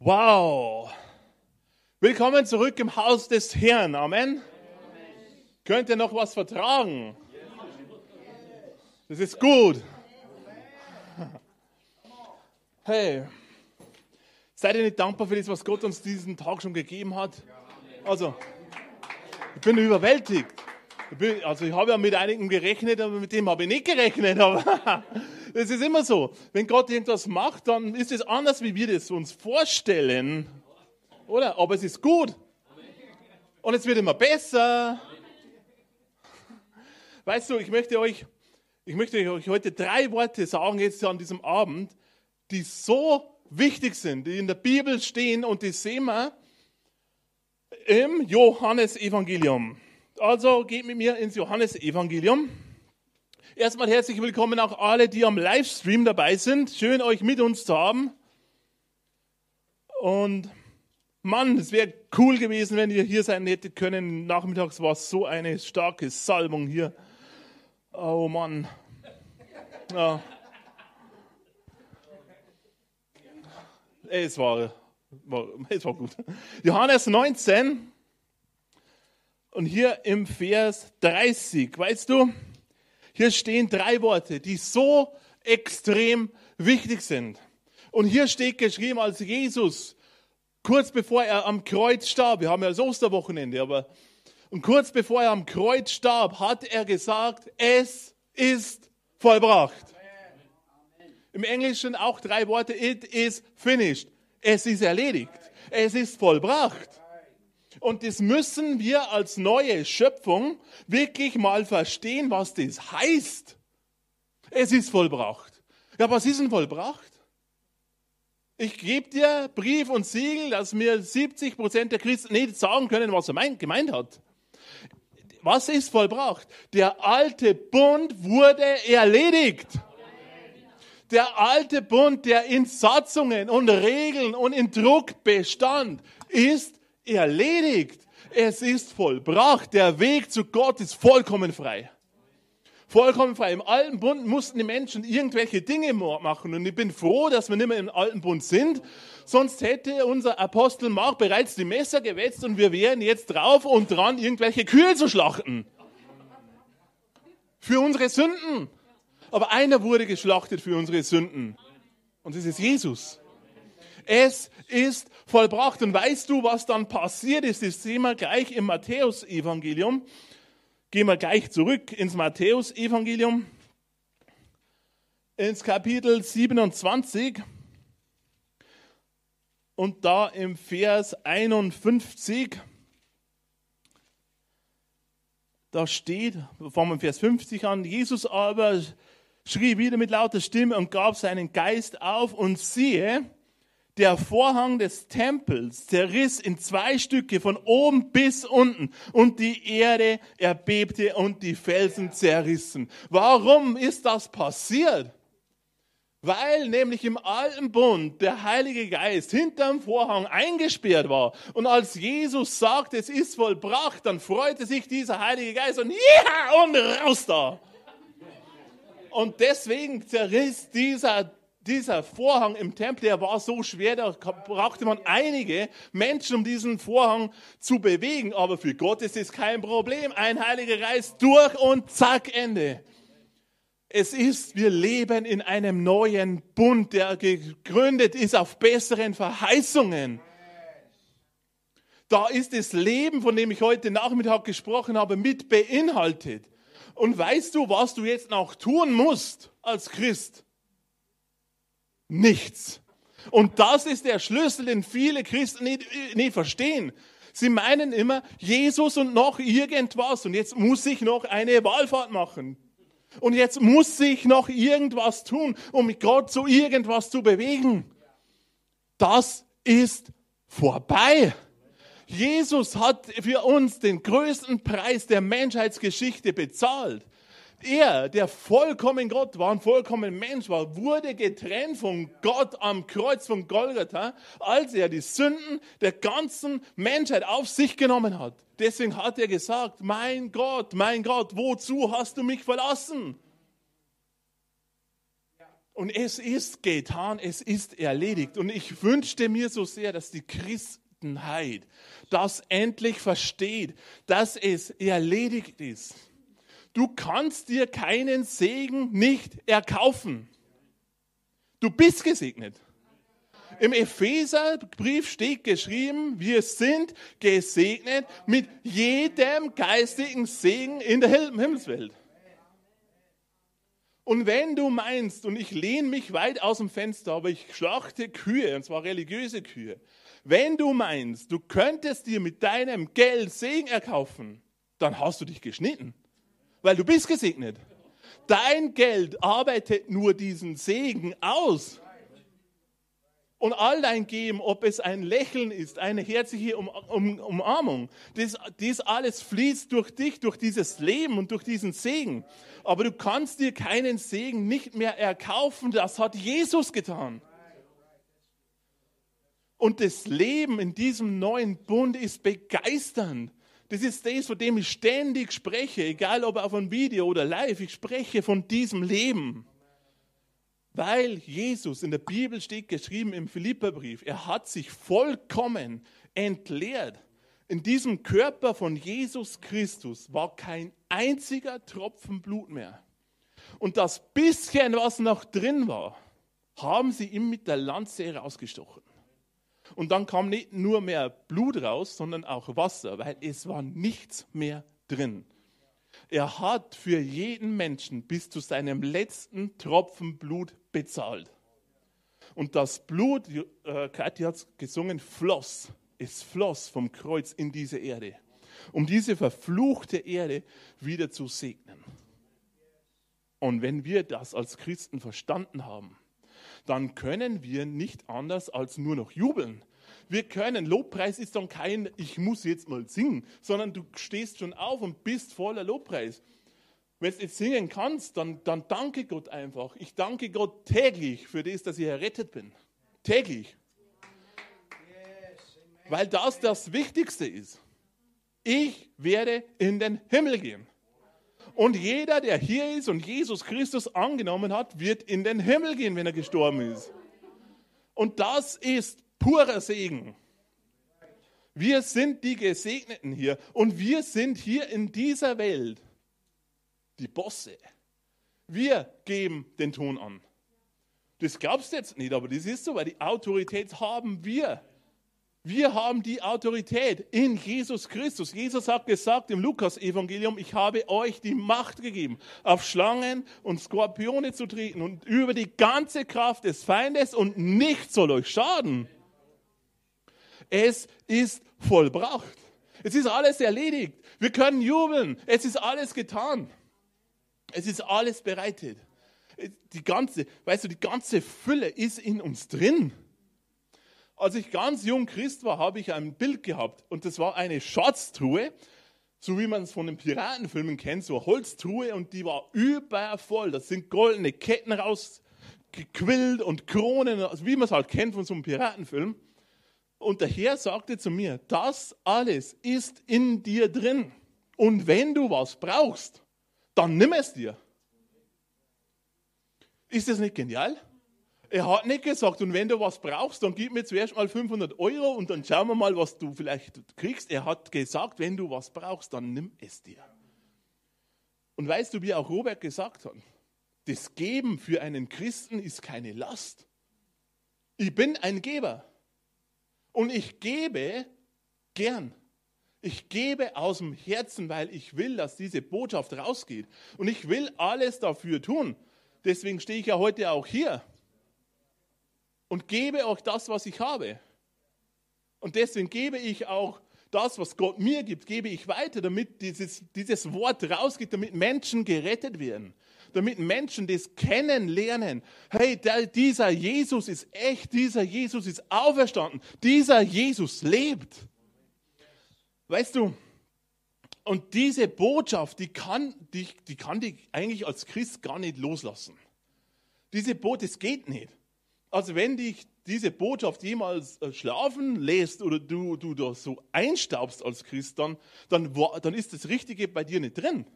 Wow. Willkommen zurück im Haus des Herrn. Amen. Könnt ihr noch was vertragen? Das ist gut. Hey, seid ihr nicht dankbar für das, was Gott uns diesen Tag schon gegeben hat? Also, ich bin überwältigt. Also ich habe ja mit einigen gerechnet, aber mit dem habe ich nicht gerechnet. Aber das ist immer so. Wenn Gott irgendwas macht, dann ist es anders, wie wir das uns vorstellen. Oder? Aber es ist gut. Und es wird immer besser. Weißt du, ich möchte euch, ich möchte euch heute drei Worte sagen, jetzt an diesem Abend, die so wichtig sind, die in der Bibel stehen und die sehen wir im Johannesevangelium. Also geht mit mir ins Johannesevangelium. Erstmal herzlich willkommen auch alle, die am Livestream dabei sind. Schön, euch mit uns zu haben. Und Mann, es wäre cool gewesen, wenn ihr hier sein hättet können. Nachmittags war es so eine starke Salbung hier. Oh Mann. Ja. Es war, war, es war gut. Johannes 19, und hier im Vers 30, weißt du, hier stehen drei Worte, die so extrem wichtig sind. Und hier steht geschrieben, als Jesus, kurz bevor er am Kreuz starb, wir haben ja das Osterwochenende, aber und kurz bevor er am Kreuz starb, hat er gesagt, es ist vollbracht. Im Englischen auch drei Worte, it is finished. Es ist erledigt. Es ist vollbracht. Und das müssen wir als neue Schöpfung wirklich mal verstehen, was das heißt. Es ist vollbracht. Ja, was ist denn vollbracht? Ich gebe dir Brief und Siegel, dass mir 70 Prozent der Christen nicht sagen können, was er gemeint hat. Was ist vollbracht? Der alte Bund wurde erledigt. Der alte Bund, der in Satzungen und Regeln und in Druck bestand, ist erledigt. Es ist vollbracht. Der Weg zu Gott ist vollkommen frei. Vollkommen frei. Im alten Bund mussten die Menschen irgendwelche Dinge machen. Und ich bin froh, dass wir nicht mehr im alten Bund sind. Sonst hätte unser Apostel Mark bereits die Messer gewetzt und wir wären jetzt drauf und dran, irgendwelche Kühe zu schlachten. Für unsere Sünden. Aber einer wurde geschlachtet für unsere Sünden. Und das ist Jesus. Es ist vollbracht. Und weißt du, was dann passiert ist? Das sehen wir gleich im Matthäusevangelium. Gehen wir gleich zurück ins Matthäusevangelium, ins Kapitel 27 und da im Vers 51. Da steht, fangen wir Vers 50 an, Jesus aber schrie wieder mit lauter Stimme und gab seinen Geist auf und siehe, der Vorhang des Tempels zerriss in zwei Stücke von oben bis unten und die Erde erbebte und die Felsen zerrissen. Warum ist das passiert? Weil nämlich im alten Bund der Heilige Geist hinterm Vorhang eingesperrt war. Und als Jesus sagt, es ist vollbracht, dann freute sich dieser Heilige Geist und ja, und raus da. Und deswegen zerriss dieser dieser Vorhang im Tempel, der war so schwer, da brauchte man einige Menschen, um diesen Vorhang zu bewegen. Aber für Gott ist es kein Problem. Ein Heiliger Geist durch und zack, Ende. Es ist, wir leben in einem neuen Bund, der gegründet ist auf besseren Verheißungen. Da ist das Leben, von dem ich heute Nachmittag gesprochen habe, mit beinhaltet. Und weißt du, was du jetzt noch tun musst als Christ? Nichts. Und das ist der Schlüssel, den viele Christen nicht, nicht verstehen. Sie meinen immer, Jesus und noch irgendwas. Und jetzt muss ich noch eine Wallfahrt machen. Und jetzt muss ich noch irgendwas tun, um mich Gott zu irgendwas zu bewegen. Das ist vorbei. Jesus hat für uns den größten Preis der Menschheitsgeschichte bezahlt. Er, der vollkommen Gott war und vollkommen Mensch war, wurde getrennt von Gott am Kreuz von Golgatha, als er die Sünden der ganzen Menschheit auf sich genommen hat. Deswegen hat er gesagt, mein Gott, mein Gott, wozu hast du mich verlassen? Und es ist getan, es ist erledigt. Und ich wünschte mir so sehr, dass die Christenheit das endlich versteht, dass es erledigt ist. Du kannst dir keinen Segen nicht erkaufen. Du bist gesegnet. Im Epheserbrief steht geschrieben, wir sind gesegnet mit jedem geistigen Segen in der Himmelswelt. Und wenn du meinst, und ich lehne mich weit aus dem Fenster, aber ich schlachte Kühe, und zwar religiöse Kühe, wenn du meinst, du könntest dir mit deinem Geld Segen erkaufen, dann hast du dich geschnitten, weil du bist gesegnet. Dein Geld arbeitet nur diesen Segen aus. Und all dein Geben, ob es ein Lächeln ist, eine herzliche um, um, Umarmung, das, das alles fließt durch dich, durch dieses Leben und durch diesen Segen. Aber du kannst dir keinen Segen nicht mehr erkaufen, das hat Jesus getan. Und das Leben in diesem neuen Bund ist begeisternd. Das ist das, von dem ich ständig spreche, egal ob auf einem Video oder live. Ich spreche von diesem Leben. Weil Jesus, in der Bibel steht geschrieben im Philipperbrief, er hat sich vollkommen entleert. In diesem Körper von Jesus Christus war kein einziger Tropfen Blut mehr. Und das bisschen, was noch drin war, haben sie ihm mit der Lanze rausgestochen. Und dann kam nicht nur mehr Blut raus, sondern auch Wasser, weil es war nichts mehr drin. Er hat für jeden Menschen bis zu seinem letzten Tropfen Blut bezahlt. Und das Blut, äh, Kathi hat gesungen, floss. Es floss vom Kreuz in diese Erde, um diese verfluchte Erde wieder zu segnen. Und wenn wir das als Christen verstanden haben, dann können wir nicht anders als nur noch jubeln. Wir können, Lobpreis ist dann kein, ich muss jetzt mal singen, sondern du stehst schon auf und bist voller Lobpreis. Wenn du jetzt singen kannst, dann, dann danke Gott einfach. Ich danke Gott täglich für das, dass ich errettet bin. Täglich. Weil das das Wichtigste ist. Ich werde in den Himmel gehen. Und jeder, der hier ist und Jesus Christus angenommen hat, wird in den Himmel gehen, wenn er gestorben ist. Und das ist purer Segen. Wir sind die Gesegneten hier und wir sind hier in dieser Welt die Bosse. Wir geben den Ton an. Das glaubst du jetzt nicht, aber das ist so, weil die Autorität haben wir. Wir haben die Autorität in Jesus Christus. Jesus hat gesagt im Lukas-Evangelium, ich habe euch die Macht gegeben, auf Schlangen und Skorpione zu treten und über die ganze Kraft des Feindes und nichts soll euch schaden. Es ist vollbracht. Es ist alles erledigt. Wir können jubeln. Es ist alles getan. Es ist alles bereitet. Die ganze, weißt du, die ganze Fülle ist in uns drin. Als ich ganz jung Christ war, habe ich ein Bild gehabt und das war eine Schatztruhe, so wie man es von den Piratenfilmen kennt, so eine Holztruhe und die war übervoll. Da sind goldene Ketten rausgequillt und Kronen, also wie man es halt kennt von so einem Piratenfilm. Und der Herr sagte zu mir, das alles ist in dir drin. Und wenn du was brauchst, dann nimm es dir. Ist das nicht genial? Er hat nicht gesagt, und wenn du was brauchst, dann gib mir zuerst mal 500 Euro und dann schauen wir mal, was du vielleicht kriegst. Er hat gesagt, wenn du was brauchst, dann nimm es dir. Und weißt du, wie auch Robert gesagt hat, das Geben für einen Christen ist keine Last. Ich bin ein Geber. Und ich gebe gern. Ich gebe aus dem Herzen, weil ich will, dass diese Botschaft rausgeht. Und ich will alles dafür tun. Deswegen stehe ich ja heute auch hier und gebe euch das, was ich habe. Und deswegen gebe ich auch das, was Gott mir gibt, gebe ich weiter, damit dieses, dieses Wort rausgeht, damit Menschen gerettet werden damit Menschen das kennenlernen. Hey, der, dieser Jesus ist echt, dieser Jesus ist auferstanden, dieser Jesus lebt. Weißt du, und diese Botschaft, die kann dich, die kann dich eigentlich als Christ gar nicht loslassen. Diese Botschaft, das geht nicht. Also wenn dich diese Botschaft jemals äh, schlafen lässt oder du, du da so einstaubst als Christ, dann, dann, dann ist das Richtige bei dir nicht drin.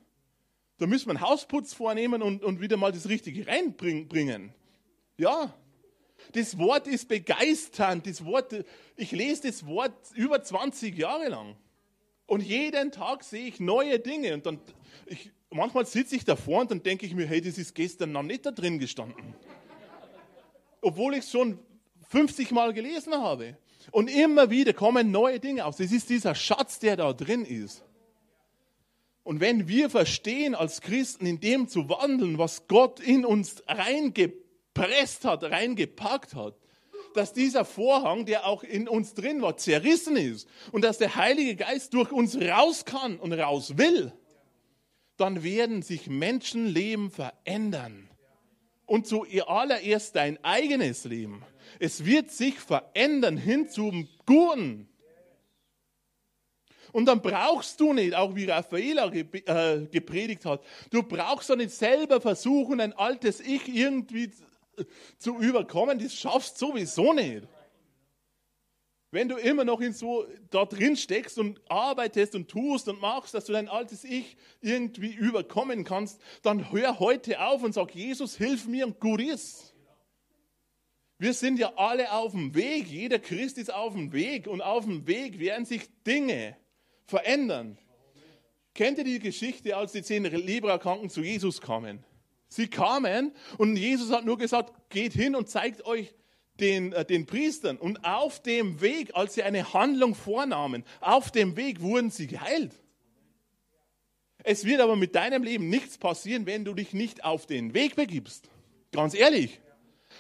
Da müssen wir einen Hausputz vornehmen und, und wieder mal das Richtige reinbringen. Ja, das Wort ist begeisternd. Das Wort, ich lese das Wort über 20 Jahre lang. Und jeden Tag sehe ich neue Dinge. Und dann, ich, manchmal sitze ich davor und dann denke ich mir, hey, das ist gestern noch nicht da drin gestanden. Obwohl ich es schon 50 Mal gelesen habe. Und immer wieder kommen neue Dinge aus. Das ist dieser Schatz, der da drin ist. Und wenn wir verstehen, als Christen in dem zu wandeln, was Gott in uns reingepresst hat, reingepackt hat, dass dieser Vorhang, der auch in uns drin war, zerrissen ist und dass der Heilige Geist durch uns raus kann und raus will, dann werden sich Menschenleben verändern. Und zuallererst dein eigenes Leben. Es wird sich verändern hin zum Guten. Und dann brauchst du nicht, auch wie Raffaela äh, gepredigt hat, du brauchst doch nicht selber versuchen, ein altes Ich irgendwie zu überkommen. Das schaffst du sowieso nicht. Wenn du immer noch in so da drin steckst und arbeitest und tust und machst, dass du dein altes Ich irgendwie überkommen kannst, dann hör heute auf und sag, Jesus, hilf mir und gut ist. Wir sind ja alle auf dem Weg, jeder Christ ist auf dem Weg und auf dem Weg werden sich Dinge verändern. Kennt ihr die Geschichte, als die zehn Libra-Kranken zu Jesus kamen? Sie kamen und Jesus hat nur gesagt, geht hin und zeigt euch den, äh, den Priestern. Und auf dem Weg, als sie eine Handlung vornahmen, auf dem Weg wurden sie geheilt. Es wird aber mit deinem Leben nichts passieren, wenn du dich nicht auf den Weg begibst. Ganz ehrlich.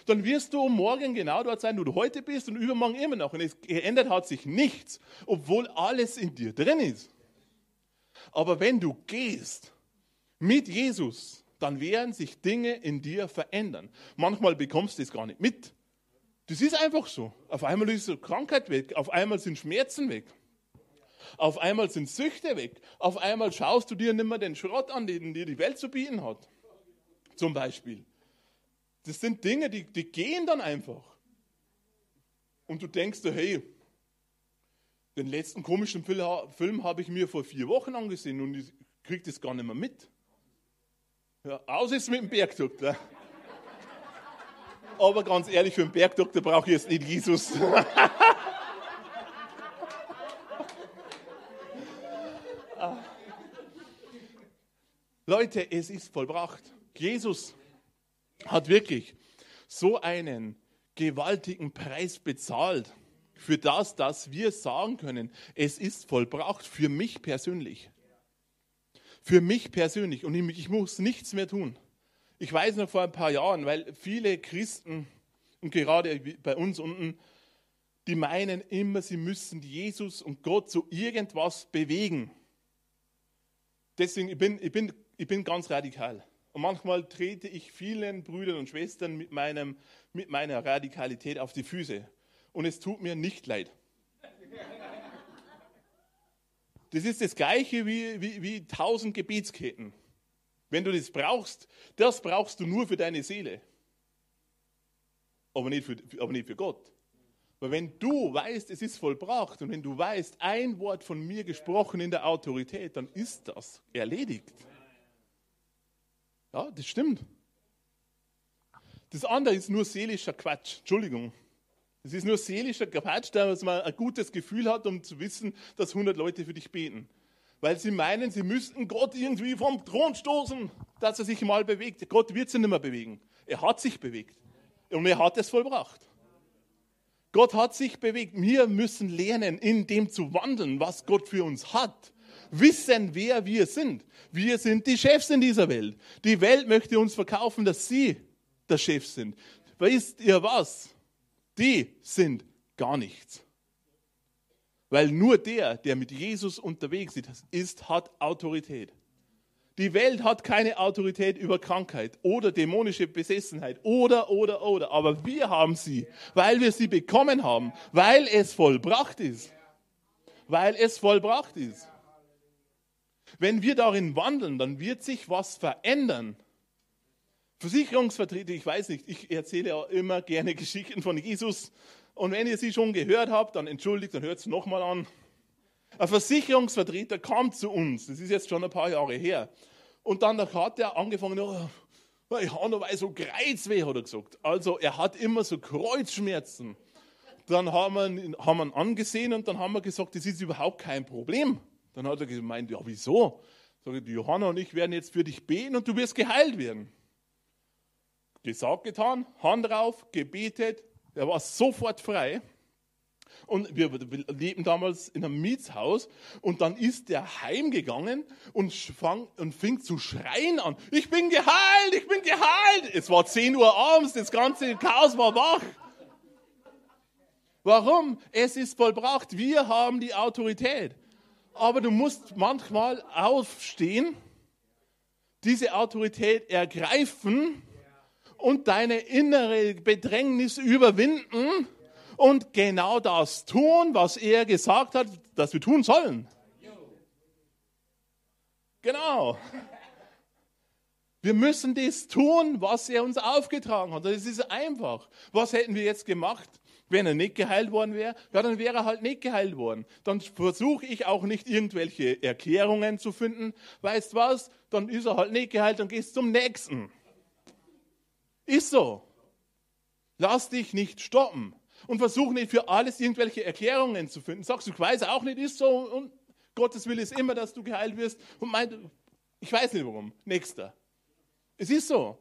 Dann wirst du morgen genau dort sein, wo du heute bist und übermorgen immer noch. Und es geändert hat sich nichts, obwohl alles in dir drin ist. Aber wenn du gehst mit Jesus, dann werden sich Dinge in dir verändern. Manchmal bekommst du es gar nicht mit. Das ist einfach so. Auf einmal ist Krankheit weg, auf einmal sind Schmerzen weg. Auf einmal sind Süchte weg. Auf einmal schaust du dir nicht mehr den Schrott an, den dir die Welt zu bieten hat. Zum Beispiel. Das sind Dinge, die, die gehen dann einfach. Und du denkst dir, hey, den letzten komischen Film, habe ich mir vor vier Wochen angesehen und ich kriege das gar nicht mehr mit. Ja, aus ist mit dem Bergdoktor. Aber ganz ehrlich, für einen Bergdoktor brauche ich jetzt nicht Jesus. Leute, es ist vollbracht. Jesus hat wirklich so einen gewaltigen Preis bezahlt für das, dass wir sagen können, es ist vollbracht für mich persönlich. Für mich persönlich. Und ich muss nichts mehr tun. Ich weiß noch vor ein paar Jahren, weil viele Christen und gerade bei uns unten, die meinen immer, sie müssen Jesus und Gott zu irgendwas bewegen. Deswegen, ich bin, ich bin, ich bin ganz radikal. Und manchmal trete ich vielen Brüdern und Schwestern mit, meinem, mit meiner Radikalität auf die Füße. Und es tut mir nicht leid. Das ist das Gleiche wie, wie, wie tausend Gebetsketten. Wenn du das brauchst, das brauchst du nur für deine Seele. Aber nicht für, aber nicht für Gott. Weil wenn du weißt, es ist vollbracht und wenn du weißt, ein Wort von mir gesprochen in der Autorität, dann ist das erledigt. Ja, das stimmt. Das andere ist nur seelischer Quatsch. Entschuldigung. Es ist nur seelischer Quatsch, dass man ein gutes Gefühl hat, um zu wissen, dass 100 Leute für dich beten. Weil sie meinen, sie müssten Gott irgendwie vom Thron stoßen, dass er sich mal bewegt. Gott wird sich nicht mehr bewegen. Er hat sich bewegt. Und er hat es vollbracht. Gott hat sich bewegt. Wir müssen lernen, in dem zu wandeln, was Gott für uns hat. Wissen, wer wir sind. Wir sind die Chefs in dieser Welt. Die Welt möchte uns verkaufen, dass sie der Chef sind. Wisst ihr was? die sind gar nichts. Weil nur der, der mit Jesus unterwegs ist, hat Autorität. Die Welt hat keine Autorität über Krankheit oder dämonische Besessenheit oder, oder, oder. Aber wir haben sie, weil wir sie bekommen haben, weil es vollbracht ist. Weil es vollbracht ist. Wenn wir darin wandeln, dann wird sich was verändern. Versicherungsvertreter, ich weiß nicht, ich erzähle ja immer gerne Geschichten von Jesus. Und wenn ihr sie schon gehört habt, dann entschuldigt, dann hört es nochmal an. Ein Versicherungsvertreter kam zu uns, das ist jetzt schon ein paar Jahre her. Und dann hat er angefangen, oh, Ich habe noch so Kreuzweh, hat er gesagt. Also er hat immer so Kreuzschmerzen. Dann haben wir, haben wir ihn angesehen und dann haben wir gesagt, das ist überhaupt kein Problem. Dann hat er gemeint, ja wieso? Sag ich, Johanna und ich werden jetzt für dich beten und du wirst geheilt werden. Gesagt, getan, Hand drauf, gebetet, er war sofort frei. Und wir leben damals in einem Mietshaus und dann ist der heimgegangen und, fang, und fing zu schreien an. Ich bin geheilt, ich bin geheilt. Es war 10 Uhr abends, das ganze Chaos war wach. Warum? Es ist vollbracht. Wir haben die Autorität. Aber du musst manchmal aufstehen, diese Autorität ergreifen und deine innere Bedrängnis überwinden und genau das tun, was er gesagt hat, dass wir tun sollen. Genau. Wir müssen das tun, was er uns aufgetragen hat. Das ist einfach. Was hätten wir jetzt gemacht, wenn er nicht geheilt worden wäre? Ja, dann wäre er halt nicht geheilt worden. Dann versuche ich auch nicht irgendwelche Erklärungen zu finden. Weißt was? Dann ist er halt nicht geheilt, dann gehst zum nächsten. Ist so. Lass dich nicht stoppen und versuch nicht für alles irgendwelche Erklärungen zu finden. Sagst du, ich weiß auch nicht, ist so und Gottes Wille ist immer, dass du geheilt wirst und meint, ich weiß nicht warum. Nächster. Es ist so.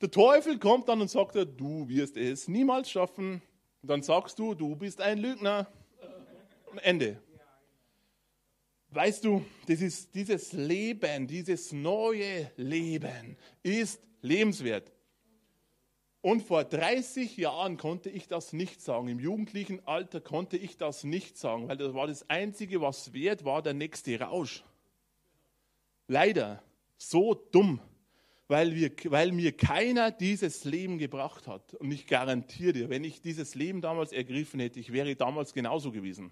Der Teufel kommt dann und sagt, du wirst es niemals schaffen. Und dann sagst du, du bist ein Lügner. Ende. Weißt du, das ist, dieses Leben, dieses neue Leben ist lebenswert. Und vor 30 Jahren konnte ich das nicht sagen. Im jugendlichen Alter konnte ich das nicht sagen, weil das war das Einzige, was wert war, der nächste Rausch. Leider so dumm, weil, wir, weil mir keiner dieses Leben gebracht hat. Und ich garantiere dir, wenn ich dieses Leben damals ergriffen hätte, ich wäre damals genauso gewesen.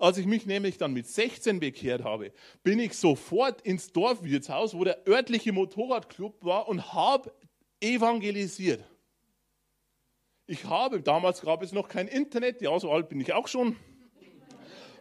Als ich mich nämlich dann mit 16 bekehrt habe, bin ich sofort ins Dorfwirtshaus, wo der örtliche Motorradclub war und habe evangelisiert. Ich habe, damals gab es noch kein Internet, ja, so alt bin ich auch schon,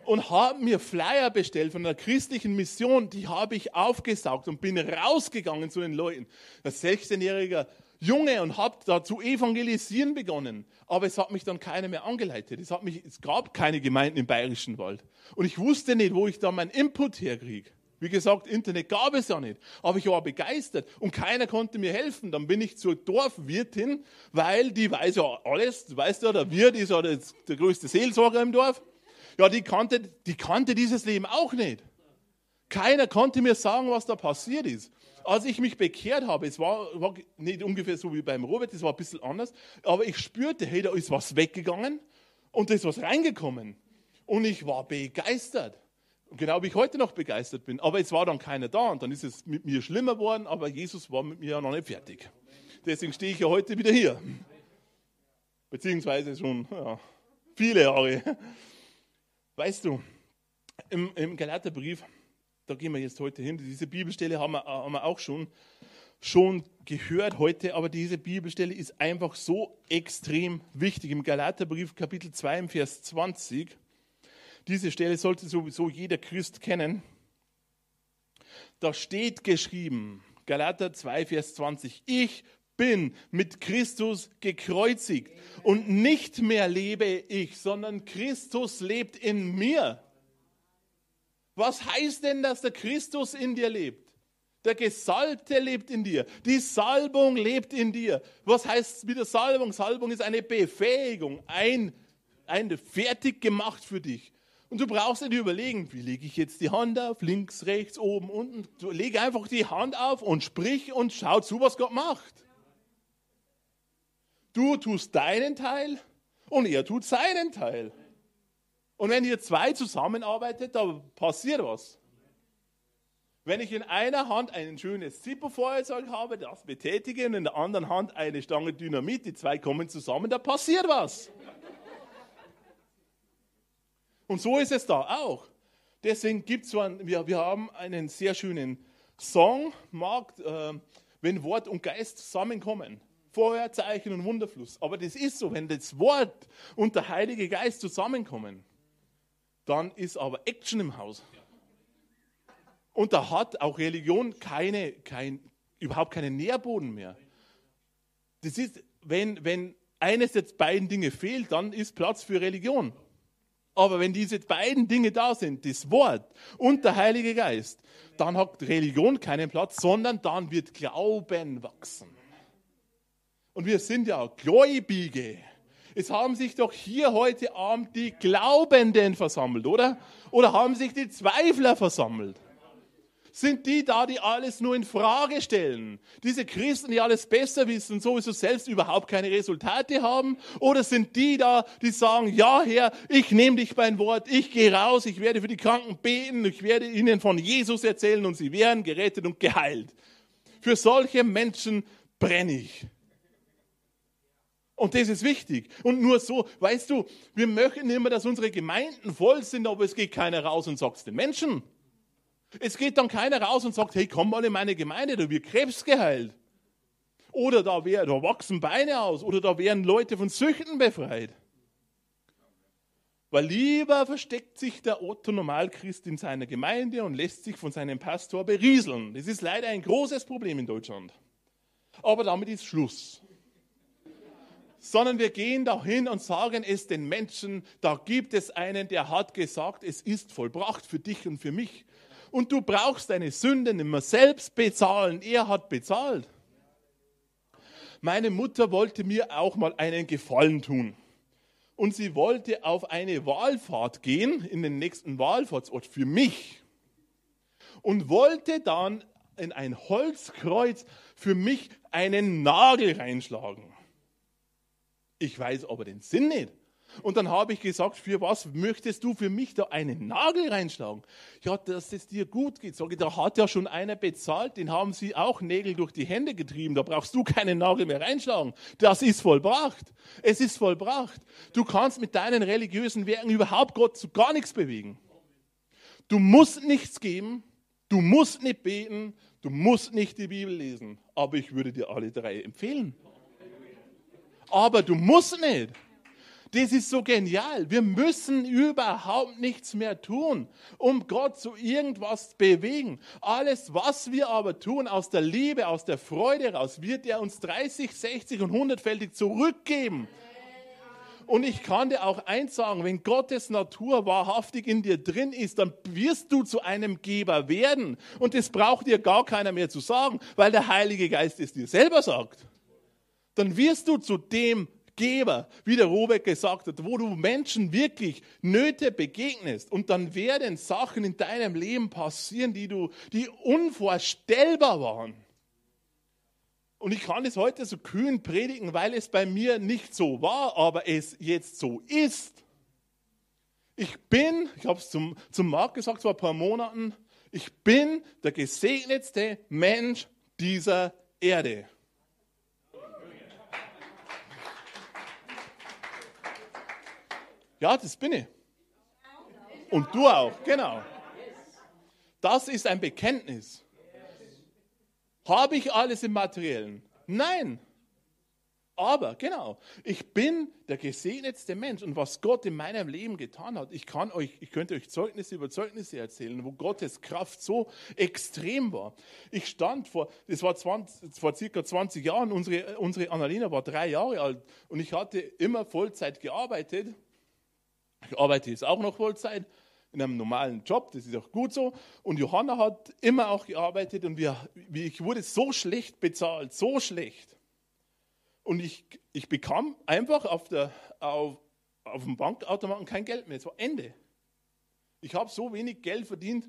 und habe mir Flyer bestellt von einer christlichen Mission, die habe ich aufgesaugt und bin rausgegangen zu den Leuten. Als 16-jähriger Junge und habe da zu evangelisieren begonnen. Aber es hat mich dann keiner mehr angeleitet. Es, hat mich, es gab keine Gemeinden im Bayerischen Wald. Und ich wusste nicht, wo ich da meinen Input herkriege. Wie gesagt, Internet gab es ja nicht. Aber ich war begeistert und keiner konnte mir helfen. Dann bin ich zur Dorfwirtin, weil die weiß ja alles. Du weißt ja, der Wirt ist ja der, der größte Seelsorger im Dorf. Ja, die kannte, die kannte dieses Leben auch nicht. Keiner konnte mir sagen, was da passiert ist. Als ich mich bekehrt habe, es war, war nicht ungefähr so wie beim Robert, es war ein bisschen anders, aber ich spürte, hey, da ist was weggegangen und da ist was reingekommen. Und ich war begeistert. Genau wie ich heute noch begeistert bin. Aber es war dann keiner da und dann ist es mit mir schlimmer geworden, aber Jesus war mit mir ja noch nicht fertig. Deswegen stehe ich ja heute wieder hier. Beziehungsweise schon ja, viele Jahre. Weißt du, im, im Galaterbrief, da gehen wir jetzt heute hin, diese Bibelstelle haben wir, haben wir auch schon, schon gehört heute, aber diese Bibelstelle ist einfach so extrem wichtig. Im Galaterbrief Kapitel 2, Vers 20 diese Stelle sollte sowieso jeder Christ kennen. Da steht geschrieben, Galater 2, Vers 20, ich bin mit Christus gekreuzigt und nicht mehr lebe ich, sondern Christus lebt in mir. Was heißt denn, dass der Christus in dir lebt? Der Gesalbte lebt in dir. Die Salbung lebt in dir. Was heißt wieder Salbung? Salbung ist eine Befähigung, ein, ein fertig gemacht für dich. Und du brauchst nicht überlegen, wie lege ich jetzt die Hand auf, links, rechts, oben, unten. Du leg einfach die Hand auf und sprich und schau zu, was Gott macht. Du tust deinen Teil und er tut seinen Teil. Und wenn ihr zwei zusammenarbeitet, da passiert was. Wenn ich in einer Hand ein schönes Zippo-Feuerzeug habe, das betätige, und in der anderen Hand eine Stange Dynamit, die zwei kommen zusammen, da passiert was. Und so ist es da auch. Deswegen gibt es so ein, wir, wir haben einen sehr schönen Song, Markt, äh, wenn Wort und Geist zusammenkommen. Vorher Zeichen und Wunderfluss. Aber das ist so, wenn das Wort und der Heilige Geist zusammenkommen, dann ist aber Action im Haus. Und da hat auch Religion keine, kein, überhaupt keinen Nährboden mehr. Das ist, wenn, wenn eines der beiden Dinge fehlt, dann ist Platz für Religion. Aber wenn diese beiden Dinge da sind, das Wort und der Heilige Geist, dann hat Religion keinen Platz, sondern dann wird Glauben wachsen. Und wir sind ja Gläubige. Es haben sich doch hier heute Abend die Glaubenden versammelt, oder? Oder haben sich die Zweifler versammelt? Sind die da, die alles nur in Frage stellen? Diese Christen, die alles besser wissen und sowieso selbst überhaupt keine Resultate haben? Oder sind die da, die sagen, ja Herr, ich nehme dich beim Wort, ich gehe raus, ich werde für die Kranken beten, ich werde ihnen von Jesus erzählen und sie werden gerettet und geheilt. Für solche Menschen brenne ich. Und das ist wichtig. Und nur so, weißt du, wir möchten immer, dass unsere Gemeinden voll sind, aber es geht keiner raus und sagt es den Menschen. Es geht dann keiner raus und sagt, hey, komm mal in meine Gemeinde, da wird Krebs geheilt. Oder da, wär, da wachsen Beine aus. Oder da werden Leute von Süchten befreit. Weil lieber versteckt sich der Otto Normalchrist in seiner Gemeinde und lässt sich von seinem Pastor berieseln. Das ist leider ein großes Problem in Deutschland. Aber damit ist Schluss. Sondern wir gehen dahin und sagen es den Menschen, da gibt es einen, der hat gesagt, es ist vollbracht für dich und für mich und du brauchst deine Sünden nicht mehr selbst bezahlen. Er hat bezahlt. Meine Mutter wollte mir auch mal einen Gefallen tun. Und sie wollte auf eine Wahlfahrt gehen, in den nächsten Wahlfahrtsort für mich. Und wollte dann in ein Holzkreuz für mich einen Nagel reinschlagen. Ich weiß aber den Sinn nicht. Und dann habe ich gesagt, für was möchtest du für mich da einen Nagel reinschlagen? Ja, dass es dir gut geht. Sage, da hat ja schon einer bezahlt, den haben sie auch Nägel durch die Hände getrieben. Da brauchst du keinen Nagel mehr reinschlagen. Das ist vollbracht. Es ist vollbracht. Du kannst mit deinen religiösen Werken überhaupt Gott zu gar nichts bewegen. Du musst nichts geben, du musst nicht beten, du musst nicht die Bibel lesen. Aber ich würde dir alle drei empfehlen. Aber du musst nicht. Das ist so genial. Wir müssen überhaupt nichts mehr tun, um Gott zu irgendwas zu bewegen. Alles, was wir aber tun, aus der Liebe, aus der Freude raus, wird er uns 30, 60 und 100-fältig zurückgeben. Und ich kann dir auch eins sagen, wenn Gottes Natur wahrhaftig in dir drin ist, dann wirst du zu einem Geber werden. Und das braucht dir gar keiner mehr zu sagen, weil der Heilige Geist es dir selber sagt. Dann wirst du zu dem Geber, wie der Robert gesagt hat, wo du Menschen wirklich Nöte begegnest und dann werden Sachen in deinem Leben passieren, die du, die unvorstellbar waren. Und ich kann es heute so kühn predigen, weil es bei mir nicht so war, aber es jetzt so ist. Ich bin, ich habe es zum, zum Marc gesagt vor ein paar Monaten, ich bin der gesegnetste Mensch dieser Erde. Ja, das bin ich. Und du auch, genau. Das ist ein Bekenntnis. Habe ich alles im Materiellen? Nein. Aber genau, ich bin der gesegnetste Mensch und was Gott in meinem Leben getan hat, ich kann euch, ich könnte euch Zeugnisse über Zeugnisse erzählen, wo Gottes Kraft so extrem war. Ich stand vor, das war 20, vor circa 20 Jahren, unsere, unsere Annalena war drei Jahre alt und ich hatte immer Vollzeit gearbeitet ich arbeite jetzt auch noch Vollzeit in einem normalen Job, das ist auch gut so. Und Johanna hat immer auch gearbeitet und wir, ich wurde so schlecht bezahlt, so schlecht. Und ich, ich bekam einfach auf, der, auf, auf dem Bankautomaten kein Geld mehr. Es war Ende. Ich habe so wenig Geld verdient,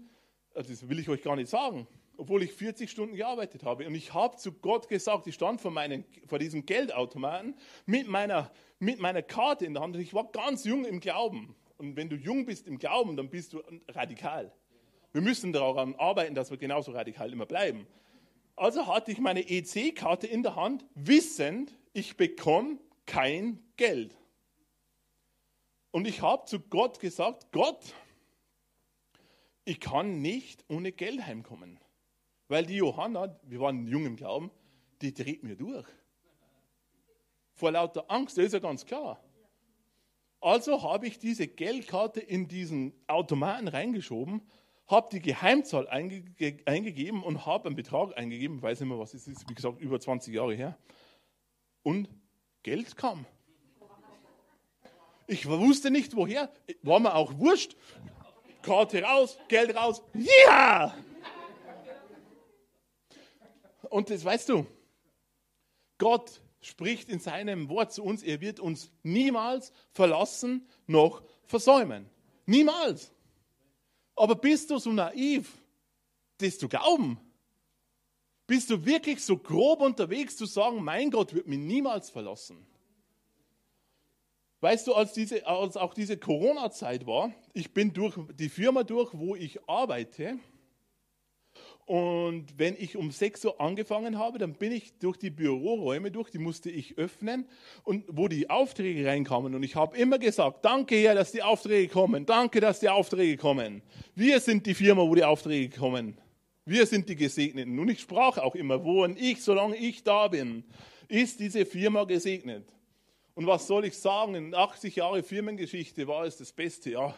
das will ich euch gar nicht sagen, obwohl ich 40 Stunden gearbeitet habe. Und ich habe zu Gott gesagt, ich stand vor, meinen, vor diesem Geldautomaten mit meiner, mit meiner Karte in der Hand. Und ich war ganz jung im Glauben. Und wenn du jung bist im Glauben, dann bist du radikal. Wir müssen daran arbeiten, dass wir genauso radikal immer bleiben. Also hatte ich meine EC-Karte in der Hand, wissend, ich bekomme kein Geld. Und ich habe zu Gott gesagt, Gott, ich kann nicht ohne Geld heimkommen. Weil die Johanna, wir waren jung im Glauben, die dreht mir durch. Vor lauter Angst, das ist ja ganz klar. Also habe ich diese Geldkarte in diesen Automaten reingeschoben, habe die Geheimzahl einge eingegeben und habe einen Betrag eingegeben, weiß nicht mehr, was es ist, wie gesagt, über 20 Jahre her. Und Geld kam. Ich wusste nicht woher, war mir auch wurscht. Karte raus, Geld raus, ja! Und das weißt du, Gott spricht in seinem Wort zu uns, er wird uns niemals verlassen noch versäumen. Niemals. Aber bist du so naiv, das zu glauben? Bist du wirklich so grob unterwegs zu sagen, mein Gott wird mich niemals verlassen? Weißt du, als, diese, als auch diese Corona-Zeit war, ich bin durch die Firma durch, wo ich arbeite, und wenn ich um 6 Uhr angefangen habe, dann bin ich durch die Büroräume durch, die musste ich öffnen und wo die Aufträge reinkamen. Und ich habe immer gesagt, danke Herr, dass die Aufträge kommen, danke, dass die Aufträge kommen. Wir sind die Firma, wo die Aufträge kommen. Wir sind die Gesegneten. Und ich sprach auch immer, wo und ich, solange ich da bin, ist diese Firma gesegnet. Und was soll ich sagen, in 80 Jahre Firmengeschichte war es das beste Jahr.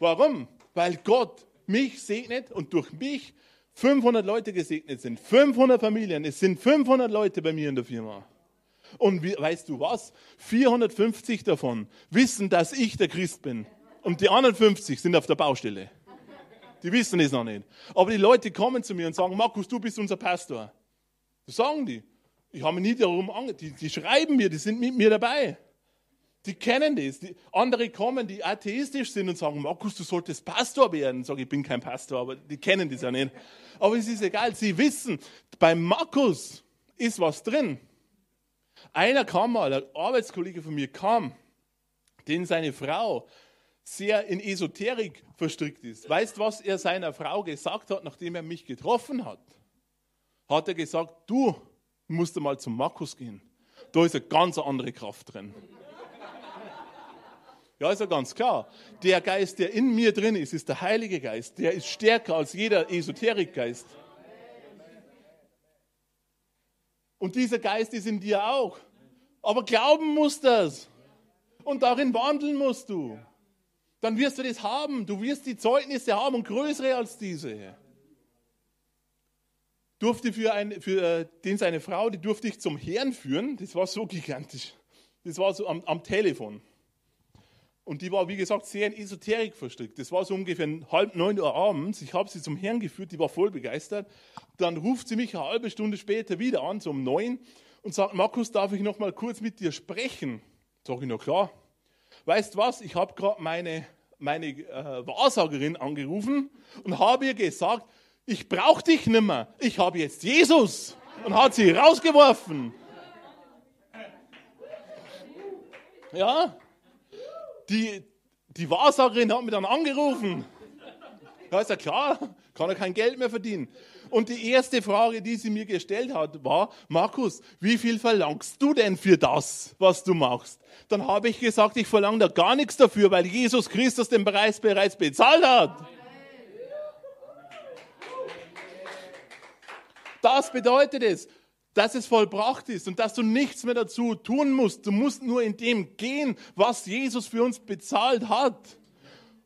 Warum? Weil Gott mich segnet und durch mich 500 Leute gesegnet sind. 500 Familien. Es sind 500 Leute bei mir in der Firma. Und wie, weißt du was? 450 davon wissen, dass ich der Christ bin. Und die anderen 50 sind auf der Baustelle. Die wissen es noch nicht. Aber die Leute kommen zu mir und sagen, Markus, du bist unser Pastor. Das sagen die. Ich habe mich nie darum ange... Die, die schreiben mir, die sind mit mir dabei. Die kennen das. Die andere kommen, die atheistisch sind und sagen, Markus, du solltest Pastor werden. Sag ich bin kein Pastor, aber die kennen das ja nicht. Aber es ist egal. Sie wissen, bei Markus ist was drin. Einer kam mal, ein Arbeitskollege von mir kam, den seine Frau sehr in Esoterik verstrickt ist. Weißt was er seiner Frau gesagt hat, nachdem er mich getroffen hat? Hat er gesagt, du musst mal zum Markus gehen. Da ist eine ganz andere Kraft drin. Ja, ist ja ganz klar. Der Geist, der in mir drin ist, ist der Heilige Geist. Der ist stärker als jeder Esoterikgeist. Und dieser Geist ist in dir auch. Aber glauben musst das. Und darin wandeln musst du. Dann wirst du das haben. Du wirst die Zeugnisse haben und größere als diese. Durfte für, ein, für äh, den seine Frau, die durfte ich zum Herrn führen. Das war so gigantisch. Das war so am, am Telefon. Und die war, wie gesagt, sehr in Esoterik verstrickt. Das war so ungefähr halb neun Uhr abends. Ich habe sie zum Herrn geführt, die war voll begeistert. Dann ruft sie mich eine halbe Stunde später wieder an, so um neun, und sagt, Markus, darf ich noch mal kurz mit dir sprechen? Sag ich, na klar. Weißt was, ich habe gerade meine, meine äh, Wahrsagerin angerufen und habe ihr gesagt, ich brauche dich nimmer, ich habe jetzt Jesus. Und hat sie rausgeworfen. Ja, die, die Wahrsagerin hat mich dann angerufen. Ja, ist ja klar, kann er kein Geld mehr verdienen. Und die erste Frage, die sie mir gestellt hat, war, Markus, wie viel verlangst du denn für das, was du machst? Dann habe ich gesagt, ich verlange da gar nichts dafür, weil Jesus Christus den Preis bereits bezahlt hat. Das bedeutet es dass es vollbracht ist und dass du nichts mehr dazu tun musst. Du musst nur in dem gehen, was Jesus für uns bezahlt hat.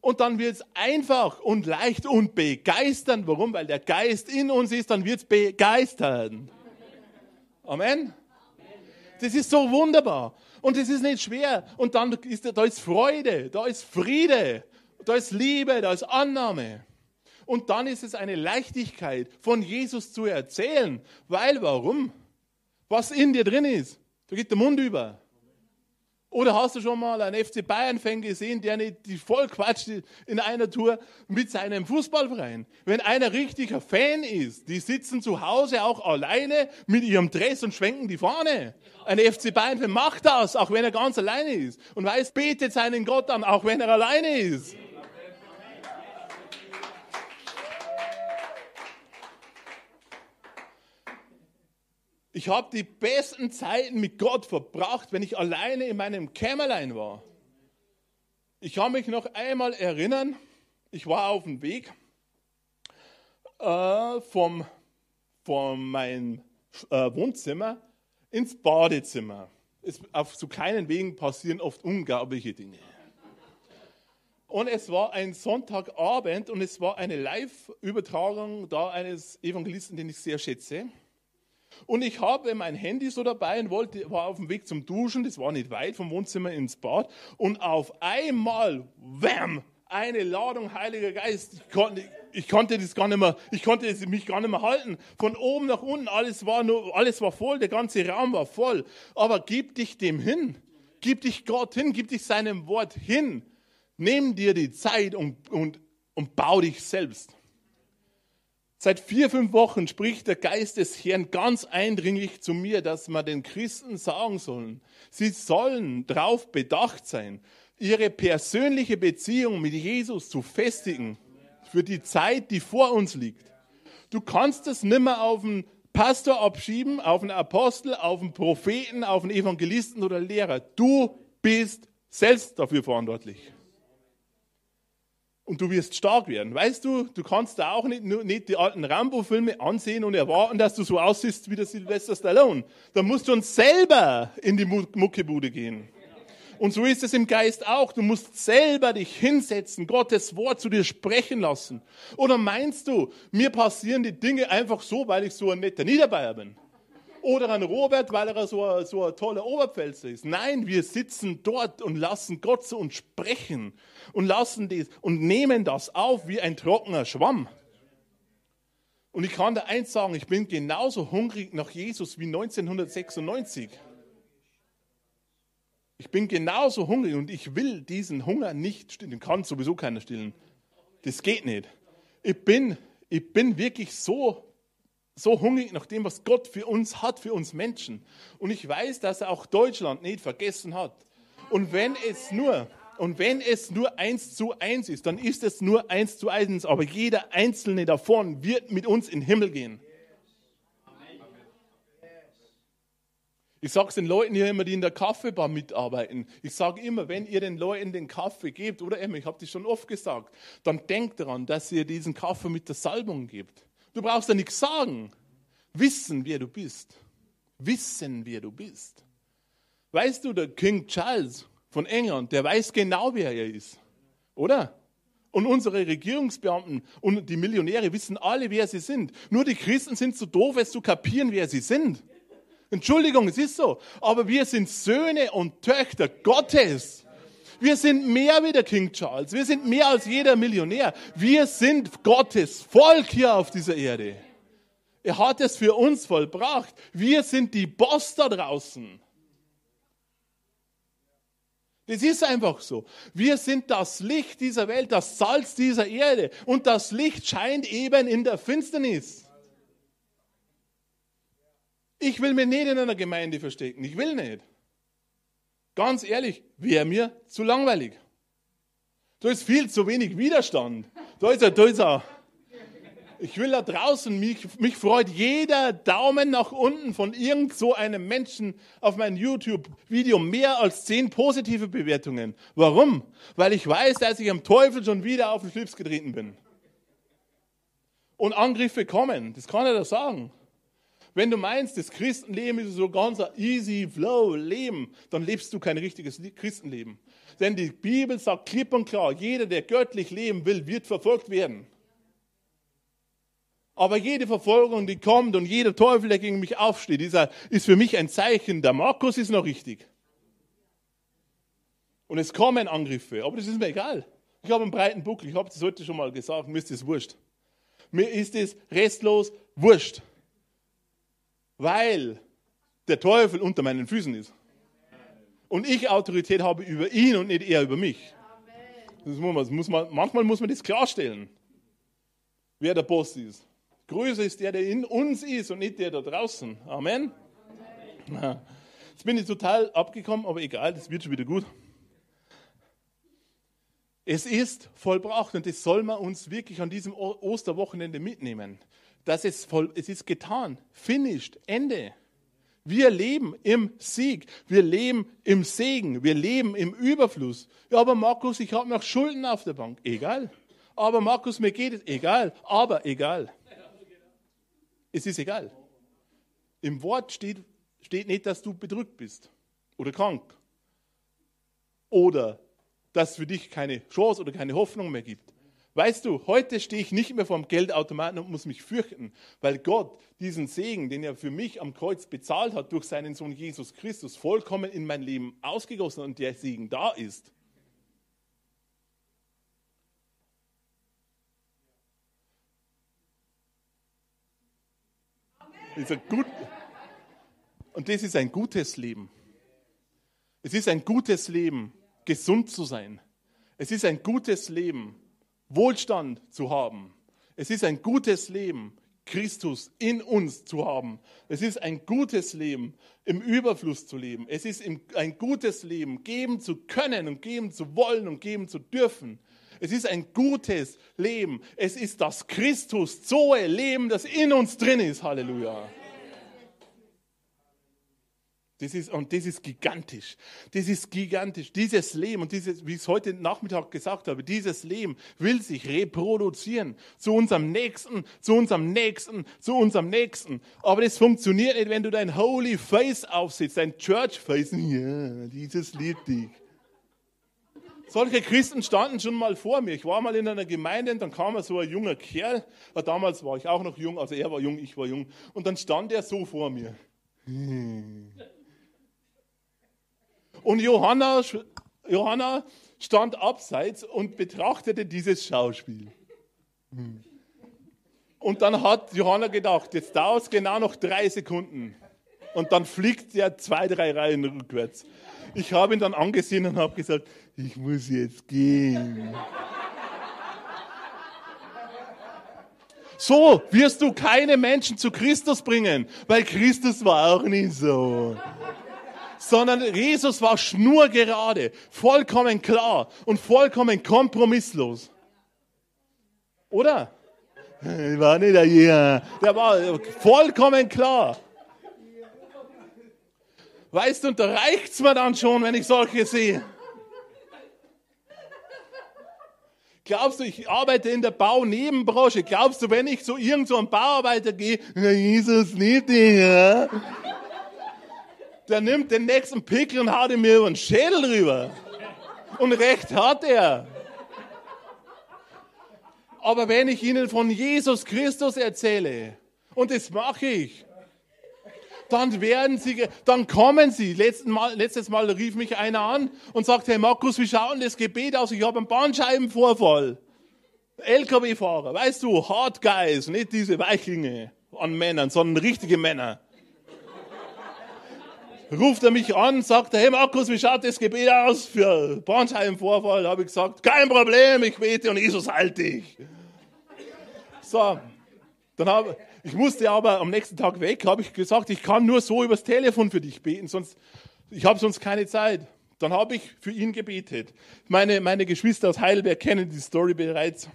Und dann wird es einfach und leicht und begeistern. Warum? Weil der Geist in uns ist, dann wird es begeistern. Amen. Das ist so wunderbar. Und es ist nicht schwer. Und dann ist da ist Freude, da ist Friede, da ist Liebe, da ist Annahme. Und dann ist es eine Leichtigkeit, von Jesus zu erzählen. Weil warum? Was in dir drin ist. Da geht der Mund über. Oder hast du schon mal einen FC Bayern-Fan gesehen, der nicht die voll quatscht in einer Tour mit seinem Fußballverein? Wenn einer richtiger Fan ist, die sitzen zu Hause auch alleine mit ihrem Dress und schwenken die Fahne. Ein FC Bayern-Fan macht das, auch wenn er ganz alleine ist. Und weiß, betet seinen Gott an, auch wenn er alleine ist. Ich habe die besten Zeiten mit Gott verbracht, wenn ich alleine in meinem Kämmerlein war. Ich kann mich noch einmal erinnern, ich war auf dem Weg äh, vom, von meinem äh, Wohnzimmer ins Badezimmer. Es, auf so kleinen Wegen passieren oft unglaubliche Dinge. Und es war ein Sonntagabend und es war eine Live-Übertragung da eines Evangelisten, den ich sehr schätze. Und ich habe mein Handy so dabei und wollte, war auf dem Weg zum Duschen, das war nicht weit vom Wohnzimmer ins Bad. Und auf einmal, wham, eine Ladung Heiliger Geist. Ich konnte, ich konnte das gar nicht mehr, ich konnte mich gar nicht mehr halten. Von oben nach unten, alles war nur, alles war voll, der ganze Raum war voll. Aber gib dich dem hin. Gib dich Gott hin, gib dich seinem Wort hin. Nimm dir die Zeit und, und, und bau dich selbst. Seit vier, fünf Wochen spricht der Geist des Herrn ganz eindringlich zu mir, dass wir den Christen sagen sollen, sie sollen darauf bedacht sein, ihre persönliche Beziehung mit Jesus zu festigen für die Zeit, die vor uns liegt. Du kannst es nimmer auf einen Pastor abschieben, auf einen Apostel, auf einen Propheten, auf einen Evangelisten oder Lehrer. Du bist selbst dafür verantwortlich und du wirst stark werden. Weißt du, du kannst da auch nicht, nicht die alten Rambo-Filme ansehen und erwarten, dass du so aussiehst wie der Sylvester Stallone. Da musst du uns selber in die Muckebude gehen. Und so ist es im Geist auch. Du musst selber dich hinsetzen, Gottes Wort zu dir sprechen lassen. Oder meinst du, mir passieren die Dinge einfach so, weil ich so ein netter Niederbayer bin? Oder an Robert, weil er so ein, so ein toller Oberpfälzer ist. Nein, wir sitzen dort und lassen Gott zu uns sprechen und lassen das und nehmen das auf wie ein trockener Schwamm. Und ich kann da eins sagen, ich bin genauso hungrig nach Jesus wie 1996. Ich bin genauso hungrig und ich will diesen Hunger nicht stillen. Kann sowieso keiner stillen. Das geht nicht. Ich bin, ich bin wirklich so so hungrig nach dem, was Gott für uns hat, für uns Menschen. Und ich weiß, dass er auch Deutschland nicht vergessen hat. Und wenn es nur, und wenn es nur eins zu eins ist, dann ist es nur eins zu eins. Aber jeder einzelne davon wird mit uns in den Himmel gehen. Ich sage es den Leuten hier immer, die in der Kaffeebar mitarbeiten. Ich sage immer, wenn ihr den Leuten den Kaffee gebt, oder Emma, ich habe das schon oft gesagt, dann denkt daran, dass ihr diesen Kaffee mit der Salbung gebt. Du brauchst ja nichts sagen. Wissen, wer du bist. Wissen, wer du bist. Weißt du, der King Charles von England, der weiß genau, wer er ist. Oder? Und unsere Regierungsbeamten und die Millionäre wissen alle, wer sie sind. Nur die Christen sind so doof, es zu kapieren, wer sie sind. Entschuldigung, es ist so. Aber wir sind Söhne und Töchter Gottes. Wir sind mehr wie der King Charles. Wir sind mehr als jeder Millionär. Wir sind Gottes Volk hier auf dieser Erde. Er hat es für uns vollbracht. Wir sind die Boss da draußen. Das ist einfach so. Wir sind das Licht dieser Welt, das Salz dieser Erde. Und das Licht scheint eben in der Finsternis. Ich will mich nicht in einer Gemeinde verstecken. Ich will nicht. Ganz ehrlich, wäre mir zu langweilig. Da ist viel zu wenig Widerstand. Da ist er, da ist er. Ich will da draußen, mich, mich freut jeder Daumen nach unten von irgend so einem Menschen auf mein YouTube-Video mehr als zehn positive Bewertungen. Warum? Weil ich weiß, dass ich am Teufel schon wieder auf den Schlips getreten bin. Und Angriffe kommen, das kann er da sagen. Wenn du meinst, das Christenleben ist so ganz easy flow Leben, dann lebst du kein richtiges Christenleben. Denn die Bibel sagt klipp und klar, jeder, der göttlich leben will, wird verfolgt werden. Aber jede Verfolgung, die kommt und jeder Teufel, der gegen mich aufsteht, ist für mich ein Zeichen, der Markus ist noch richtig. Und es kommen Angriffe, aber das ist mir egal. Ich habe einen breiten Buckel, ich habe das heute schon mal gesagt, mir ist das wurscht. Mir ist es restlos wurscht weil der Teufel unter meinen Füßen ist. Und ich Autorität habe über ihn und nicht er über mich. Das muss man, manchmal muss man das klarstellen, wer der Boss ist. Größer ist der, der in uns ist und nicht der da draußen. Amen. Amen. Jetzt bin ich total abgekommen, aber egal, das wird schon wieder gut. Es ist vollbracht und das soll man uns wirklich an diesem Osterwochenende mitnehmen dass es voll, es ist getan, finished, Ende. Wir leben im Sieg, wir leben im Segen, wir leben im Überfluss. Ja, aber Markus, ich habe noch Schulden auf der Bank. Egal. Aber Markus, mir geht es. Egal. Aber egal. Es ist egal. Im Wort steht, steht nicht, dass du bedrückt bist oder krank oder dass es für dich keine Chance oder keine Hoffnung mehr gibt. Weißt du, heute stehe ich nicht mehr vor dem Geldautomaten und muss mich fürchten, weil Gott diesen Segen, den er für mich am Kreuz bezahlt hat, durch seinen Sohn Jesus Christus vollkommen in mein Leben ausgegossen und der Segen da ist. Ist gut, und das ist ein gutes Leben. Es ist ein gutes Leben, gesund zu sein. Es ist ein gutes Leben, Wohlstand zu haben. Es ist ein gutes Leben, Christus in uns zu haben. Es ist ein gutes Leben, im Überfluss zu leben. Es ist ein gutes Leben, geben zu können und geben zu wollen und geben zu dürfen. Es ist ein gutes Leben. Es ist das Christus-Zoe-Leben, das in uns drin ist. Halleluja. Das ist, und das ist gigantisch. Das ist gigantisch. Dieses Leben und dieses, wie ich es heute Nachmittag gesagt habe, dieses Leben will sich reproduzieren zu unserem Nächsten, zu unserem Nächsten, zu unserem Nächsten. Aber das funktioniert nicht, wenn du dein Holy Face aufsetzt, dein Church Face. Ja, dieses liebt dich. Solche Christen standen schon mal vor mir. Ich war mal in einer Gemeinde und dann kam so ein junger Kerl. Damals war ich auch noch jung, also er war jung, ich war jung. Und dann stand er so vor mir. Hm. Und Johanna, Johanna stand abseits und betrachtete dieses Schauspiel. Und dann hat Johanna gedacht, jetzt dauert es genau noch drei Sekunden. Und dann fliegt er zwei, drei Reihen rückwärts. Ich habe ihn dann angesehen und habe gesagt, ich muss jetzt gehen. So wirst du keine Menschen zu Christus bringen, weil Christus war auch nicht so sondern Jesus war schnurgerade, vollkommen klar und vollkommen kompromisslos. Oder? War nicht hier. Der war vollkommen klar. Weißt du, und da reicht es mir dann schon, wenn ich solche sehe. Glaubst du, ich arbeite in der Baunebenbranche? Glaubst du, wenn ich zu irgendeinem so Bauarbeiter gehe, Jesus liebt dich, ja? Der nimmt den nächsten Pickel und haut ihn mir über den Schädel rüber. Und recht hat er. Aber wenn ich ihnen von Jesus Christus erzähle, und das mache ich, dann werden sie, dann kommen sie. Mal, letztes Mal rief mich einer an und sagte, hey Markus, wie schaut denn das Gebet aus? Ich habe einen Bandscheibenvorfall. LKW-Fahrer, weißt du, Hard Guys, nicht diese Weichlinge an Männern, sondern richtige Männer ruft er mich an, sagt er, hey Markus, wie schaut das Gebet aus für Bandscheibenvorfall? Habe ich gesagt, kein Problem, ich bete und Jesus heilt dich. So, dann habe ich musste aber am nächsten Tag weg, habe ich gesagt, ich kann nur so übers Telefon für dich beten, sonst ich habe sonst keine Zeit. Dann habe ich für ihn gebetet. Meine, meine Geschwister aus Heidelberg kennen die Story bereits.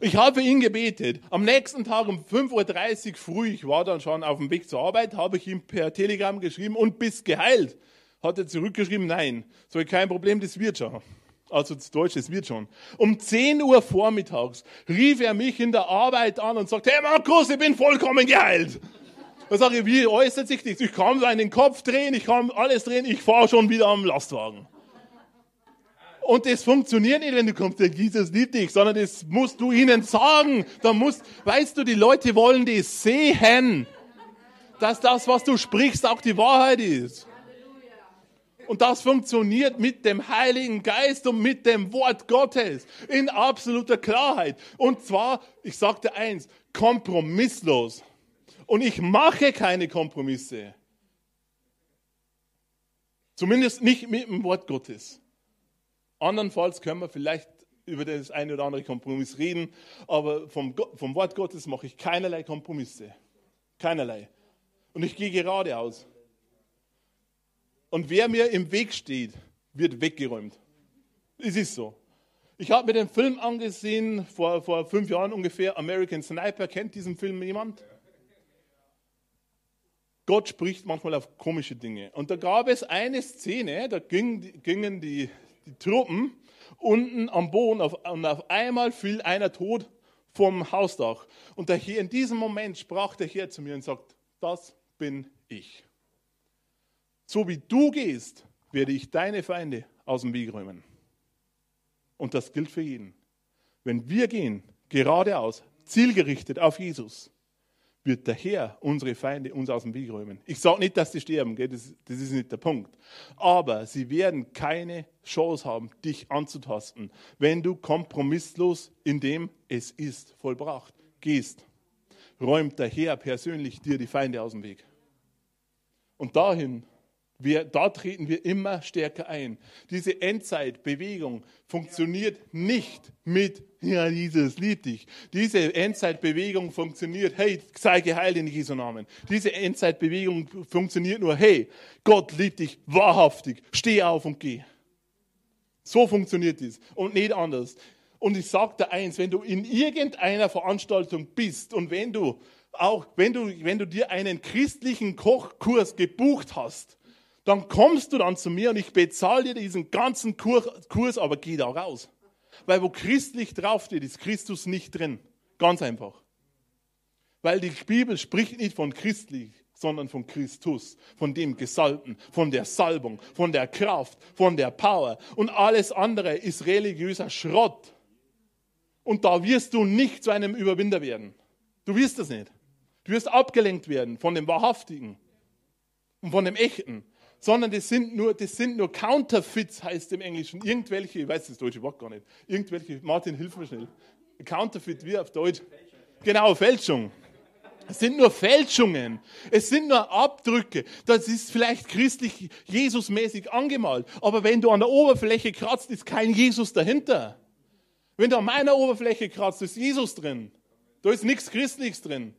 Ich habe für ihn gebetet. Am nächsten Tag um 5.30 Uhr früh, ich war dann schon auf dem Weg zur Arbeit, habe ich ihm per Telegram geschrieben und bist geheilt. Hat er zurückgeschrieben, nein. So kein Problem, das wird schon. Also das Deutsch, das wird schon. Um 10 Uhr vormittags rief er mich in der Arbeit an und sagte, hey Markus, ich bin vollkommen geheilt. Da sage ich, wie äußert sich das? Ich kann meinen Kopf drehen, ich kann alles drehen, ich fahre schon wieder am Lastwagen. Und das funktioniert nicht, wenn du kommst, der Jesus liebt dich, sondern das musst du ihnen sagen. Da musst, weißt du, die Leute wollen das sehen, dass das, was du sprichst, auch die Wahrheit ist. Und das funktioniert mit dem Heiligen Geist und mit dem Wort Gottes in absoluter Klarheit. Und zwar, ich sagte eins, kompromisslos. Und ich mache keine Kompromisse. Zumindest nicht mit dem Wort Gottes. Andernfalls können wir vielleicht über das eine oder andere Kompromiss reden, aber vom, vom Wort Gottes mache ich keinerlei Kompromisse. Keinerlei. Und ich gehe geradeaus. Und wer mir im Weg steht, wird weggeräumt. Es ist so. Ich habe mir den Film angesehen, vor, vor fünf Jahren ungefähr, American Sniper. Kennt diesen Film jemand? Gott spricht manchmal auf komische Dinge. Und da gab es eine Szene, da gingen, gingen die, die Truppen unten am Boden auf, und auf einmal fiel einer tot vom Hausdach. Und der Herr, in diesem Moment sprach der Herr zu mir und sagt, das bin ich. So wie du gehst, werde ich deine Feinde aus dem Weg räumen. Und das gilt für jeden. Wenn wir gehen, geradeaus, zielgerichtet auf Jesus, wird der Herr unsere Feinde uns aus dem Weg räumen. Ich sage nicht, dass sie sterben, das, das ist nicht der Punkt. Aber sie werden keine Chance haben, dich anzutasten, wenn du kompromisslos in dem es ist vollbracht gehst. Räumt der Herr persönlich dir die Feinde aus dem Weg. Und dahin wir, da treten wir immer stärker ein. Diese Endzeitbewegung funktioniert nicht mit, ja, Jesus liebt dich. Diese Endzeitbewegung funktioniert, hey, sei geheilt in Jesu Namen. Diese Endzeitbewegung funktioniert nur, hey, Gott liebt dich wahrhaftig, steh auf und geh. So funktioniert dies und nicht anders. Und ich sage dir eins, wenn du in irgendeiner Veranstaltung bist und wenn du auch, wenn du, wenn du dir einen christlichen Kochkurs gebucht hast, dann kommst du dann zu mir und ich bezahle dir diesen ganzen Kurs, aber geh da raus. Weil wo christlich draufsteht, ist Christus nicht drin. Ganz einfach. Weil die Bibel spricht nicht von christlich, sondern von Christus, von dem Gesalbten, von der Salbung, von der Kraft, von der Power. Und alles andere ist religiöser Schrott. Und da wirst du nicht zu einem Überwinder werden. Du wirst das nicht. Du wirst abgelenkt werden von dem Wahrhaftigen und von dem Echten sondern das sind nur, das sind nur Counterfeits, heißt im Englischen. Irgendwelche, ich weiß das deutsche Wort gar nicht. Irgendwelche, Martin, hilf mir schnell. Counterfeit, wie auf Deutsch? Genau, Fälschung. Es sind nur Fälschungen. Es sind nur Abdrücke. Das ist vielleicht christlich, Jesusmäßig angemalt. Aber wenn du an der Oberfläche kratzt, ist kein Jesus dahinter. Wenn du an meiner Oberfläche kratzt, ist Jesus drin. Da ist nichts Christliches drin.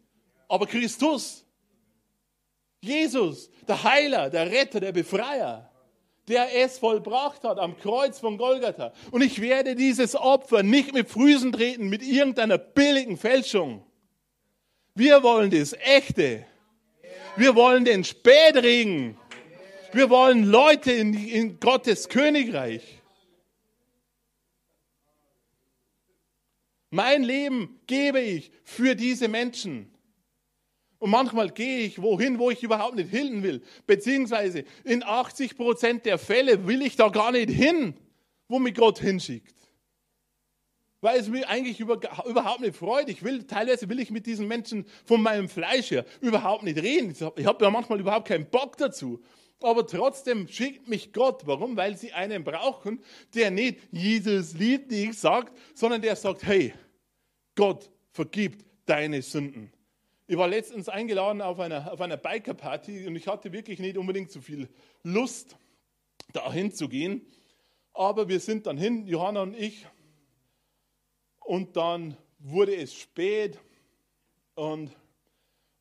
Aber Christus. Jesus, der Heiler, der Retter, der Befreier, der es vollbracht hat am Kreuz von Golgatha. Und ich werde dieses Opfer nicht mit Füßen treten, mit irgendeiner billigen Fälschung. Wir wollen das Echte. Wir wollen den Spätregen. Wir wollen Leute in, in Gottes Königreich. Mein Leben gebe ich für diese Menschen. Und manchmal gehe ich wohin, wo ich überhaupt nicht hin will. Beziehungsweise in 80 Prozent der Fälle will ich da gar nicht hin, wo mich Gott hinschickt. Weil es mich eigentlich über, überhaupt nicht freut. Ich will, teilweise will ich mit diesen Menschen von meinem Fleisch her überhaupt nicht reden. Ich habe hab ja manchmal überhaupt keinen Bock dazu. Aber trotzdem schickt mich Gott. Warum? Weil sie einen brauchen, der nicht Jesus liebt dich sagt, sondern der sagt, hey, Gott vergibt deine Sünden. Ich war letztens eingeladen auf einer, auf einer Biker-Party und ich hatte wirklich nicht unbedingt so viel Lust, dahin zu gehen. Aber wir sind dann hin, Johanna und ich. Und dann wurde es spät und,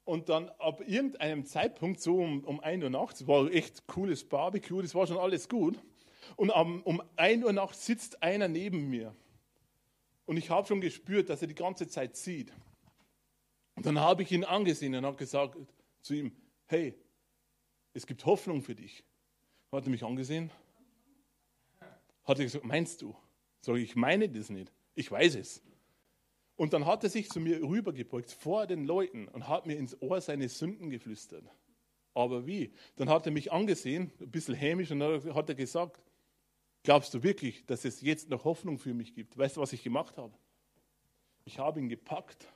und dann ab irgendeinem Zeitpunkt, so um, um 1 Uhr nachts, war echt cooles Barbecue, das war schon alles gut. Und um, um 1 Uhr nachts sitzt einer neben mir. Und ich habe schon gespürt, dass er die ganze Zeit sieht. Und dann habe ich ihn angesehen und habe gesagt zu ihm, hey, es gibt Hoffnung für dich. Hat er mich angesehen? Hat er gesagt, meinst du? Sag ich, ich meine das nicht. Ich weiß es. Und dann hat er sich zu mir rübergebeugt vor den Leuten und hat mir ins Ohr seine Sünden geflüstert. Aber wie? Dann hat er mich angesehen, ein bisschen hämisch, und dann hat er gesagt, glaubst du wirklich, dass es jetzt noch Hoffnung für mich gibt? Weißt du, was ich gemacht habe? Ich habe ihn gepackt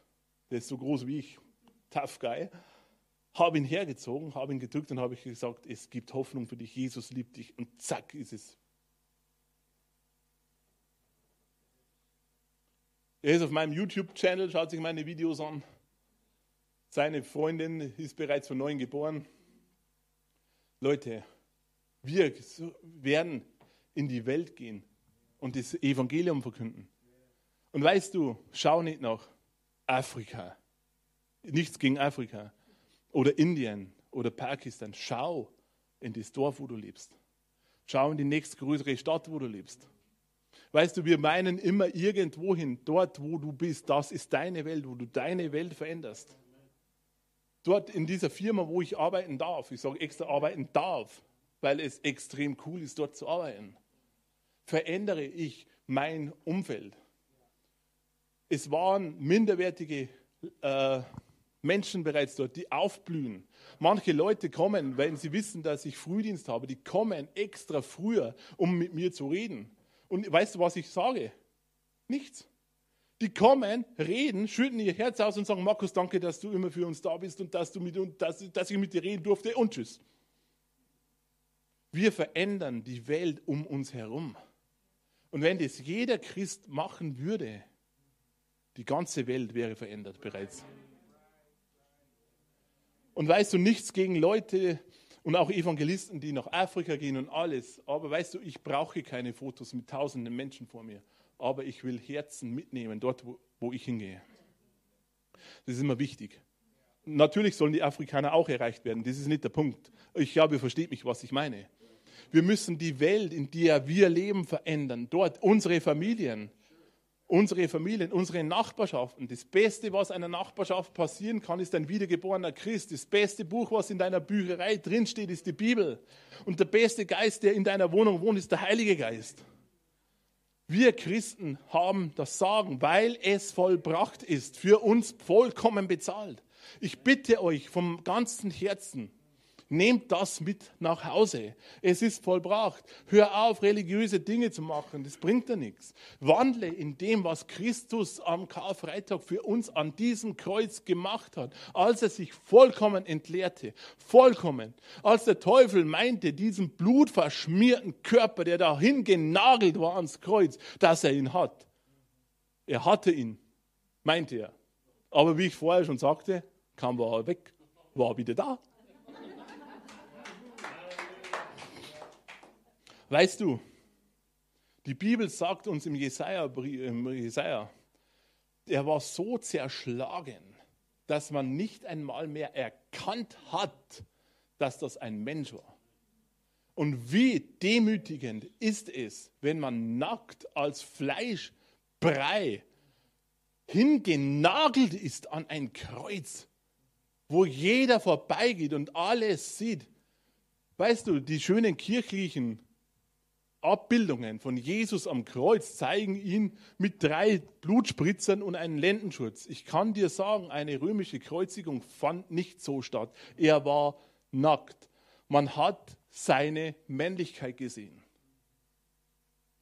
der ist so groß wie ich, tough guy, habe ihn hergezogen, habe ihn gedrückt und habe gesagt, es gibt Hoffnung für dich, Jesus liebt dich und zack ist es. Er ist auf meinem YouTube-Channel, schaut sich meine Videos an. Seine Freundin ist bereits von neuem geboren. Leute, wir werden in die Welt gehen und das Evangelium verkünden. Und weißt du, schau nicht nach Afrika. Nichts gegen Afrika. Oder Indien oder Pakistan. Schau in das Dorf, wo du lebst. Schau in die nächstgrößere Stadt, wo du lebst. Weißt du, wir meinen immer irgendwohin, dort, wo du bist, das ist deine Welt, wo du deine Welt veränderst. Dort in dieser Firma, wo ich arbeiten darf, ich sage extra arbeiten darf, weil es extrem cool ist, dort zu arbeiten, verändere ich mein Umfeld. Es waren minderwertige äh, Menschen bereits dort, die aufblühen. Manche Leute kommen, wenn sie wissen, dass ich Frühdienst habe, die kommen extra früher, um mit mir zu reden. Und weißt du, was ich sage? Nichts. Die kommen, reden, schütten ihr Herz aus und sagen, Markus, danke, dass du immer für uns da bist und dass, du mit, und dass, dass ich mit dir reden durfte und tschüss. Wir verändern die Welt um uns herum. Und wenn das jeder Christ machen würde, die ganze Welt wäre verändert bereits. Und weißt du, nichts gegen Leute und auch Evangelisten, die nach Afrika gehen und alles. Aber weißt du, ich brauche keine Fotos mit tausenden Menschen vor mir. Aber ich will Herzen mitnehmen, dort, wo, wo ich hingehe. Das ist immer wichtig. Natürlich sollen die Afrikaner auch erreicht werden. Das ist nicht der Punkt. Ich glaube, ihr versteht mich, was ich meine. Wir müssen die Welt, in der wir leben, verändern. Dort unsere Familien, unsere Familien, unsere Nachbarschaften. Das Beste, was einer Nachbarschaft passieren kann, ist ein wiedergeborener Christ. Das beste Buch, was in deiner Bücherei drinsteht, ist die Bibel. Und der beste Geist, der in deiner Wohnung wohnt, ist der Heilige Geist. Wir Christen haben das Sagen, weil es vollbracht ist, für uns vollkommen bezahlt. Ich bitte euch vom ganzen Herzen, Nehmt das mit nach Hause. Es ist vollbracht. Hör auf, religiöse Dinge zu machen. Das bringt dir nichts. Wandle in dem, was Christus am Karfreitag für uns an diesem Kreuz gemacht hat, als er sich vollkommen entleerte. Vollkommen. Als der Teufel meinte, diesen blutverschmierten Körper, der dahin genagelt war ans Kreuz, dass er ihn hat. Er hatte ihn, meinte er. Aber wie ich vorher schon sagte, kam er weg, war wieder da. Weißt du, die Bibel sagt uns im Jesaja, im Jesaja, er war so zerschlagen, dass man nicht einmal mehr erkannt hat, dass das ein Mensch war. Und wie demütigend ist es, wenn man nackt als Fleischbrei hingenagelt ist an ein Kreuz, wo jeder vorbeigeht und alles sieht. Weißt du, die schönen kirchlichen Abbildungen von Jesus am Kreuz zeigen ihn mit drei Blutspritzern und einem Lendenschutz. Ich kann dir sagen, eine römische Kreuzigung fand nicht so statt. Er war nackt. Man hat seine Männlichkeit gesehen.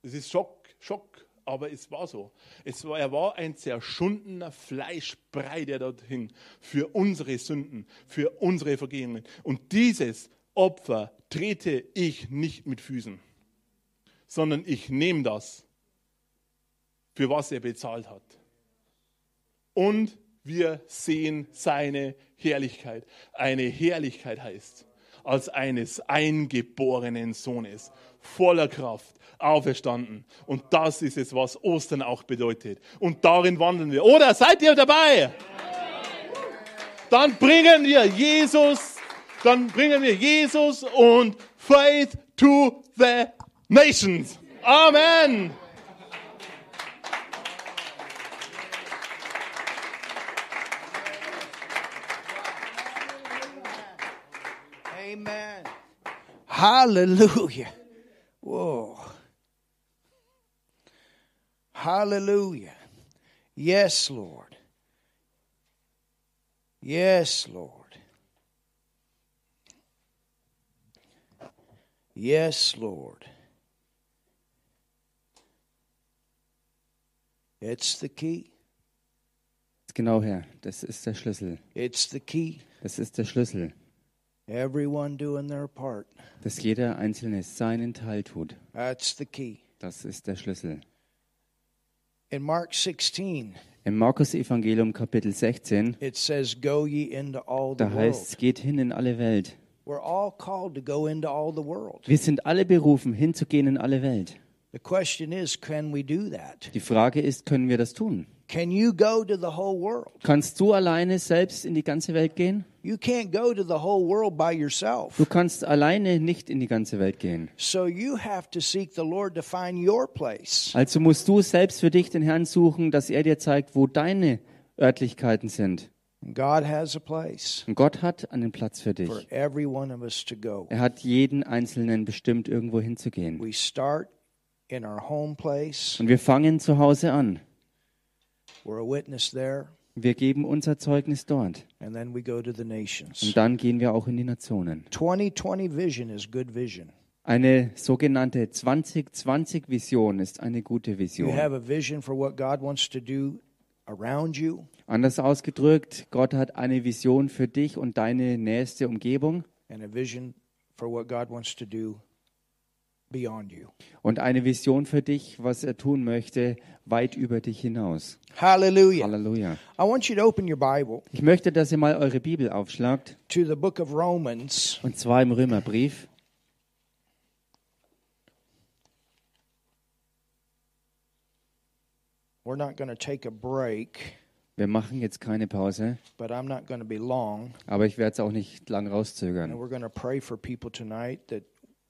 Es ist Schock, Schock, aber es war so. Es war, er war ein zerschundener Fleischbrei, der dort hing, für unsere Sünden, für unsere Vergehungen. Und dieses Opfer trete ich nicht mit Füßen sondern ich nehme das, für was er bezahlt hat. Und wir sehen seine Herrlichkeit. Eine Herrlichkeit heißt, als eines eingeborenen Sohnes, voller Kraft, auferstanden. Und das ist es, was Ostern auch bedeutet. Und darin wandeln wir. Oder seid ihr dabei? Dann bringen wir Jesus, dann bringen wir Jesus und Faith to the nations. Amen. Amen. Hallelujah. Whoa. Hallelujah. Yes, Lord. Yes, Lord. Yes, Lord. It's the key. Genau, Herr, das ist der Schlüssel. It's the key. Das ist der Schlüssel, Everyone doing their part. dass jeder Einzelne seinen Teil tut. That's the key. Das ist der Schlüssel. In Mark 16, Im Markus Evangelium Kapitel 16, it says, Go ye into all the da heißt es, world. geht hin in alle Welt. We're all called to go into all the world. Wir sind alle berufen, hinzugehen in alle Welt. The question is, can we do that? Die Frage ist, können wir das tun? Can you go to the whole world? Kannst du alleine selbst in die ganze Welt gehen? You can't go to the whole world by yourself. Du kannst alleine nicht in die ganze Welt gehen. So you have to seek the Lord to find your place. Also musst du selbst für dich den Herrn suchen, dass er dir zeigt, wo deine Örtlichkeiten sind. God has a place Und Gott hat einen Platz für dich. for every one of us to go. Er hat jeden Einzelnen bestimmt, irgendwo hinzugehen. We start in our home place. Und wir fangen zu Hause an. We're a witness there, Wir geben unser Zeugnis dort. and then we go to the nations. Und dann gehen wir auch in die Nationen. 2020 vision is good vision. Eine sogenannte 2020-Vision ist eine gute You Vision. have a vision for what God wants to do around you. Anders ausgedrückt, Gott hat eine Vision für dich und deine nächste Umgebung and a vision for what God wants to do you. Und eine Vision für dich, was er tun möchte, weit über dich hinaus. Hallelujah. Halleluja. I want you to open your Bible Ich möchte, dass ihr mal eure Bibel aufschlagt, to the book of Romans, und zwar im Römerbrief. We're not going to take a break, Wir machen jetzt keine Pause, but I'm not going to be long. aber ich werde es auch nicht lang And rauszögern. we're going to pray for people tonight that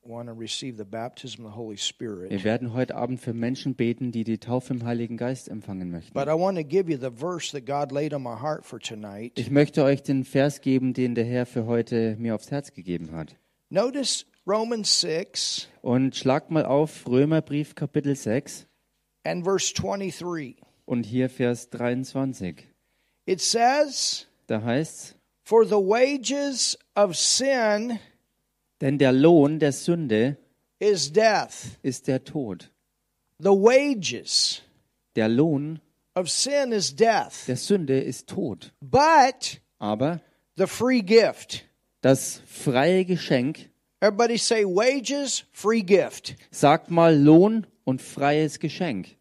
want to receive the baptism of the Holy Wir werden heute Abend für Menschen beten, die die Taufe im Heiligen Geist empfangen möchten. But I want to give you the verse that God laid on my heart for tonight. Ich möchte euch den Vers geben, den der Herr für heute mir aufs Herz gegeben hat. Notice Romans 6 Und schlagt mal auf Römerbrief Kapitel 6 and verse 23. und hier Vers 23. It says, Da heißt's, For the wages of sin denn der Lohn der Sünde is death. ist der Tod. The wages Der Lohn of sin is death. der Sünde ist Tod. But Aber the free gift. das freie Geschenk, Everybody say wages, free gift. sagt mal Lohn und freies Geschenk.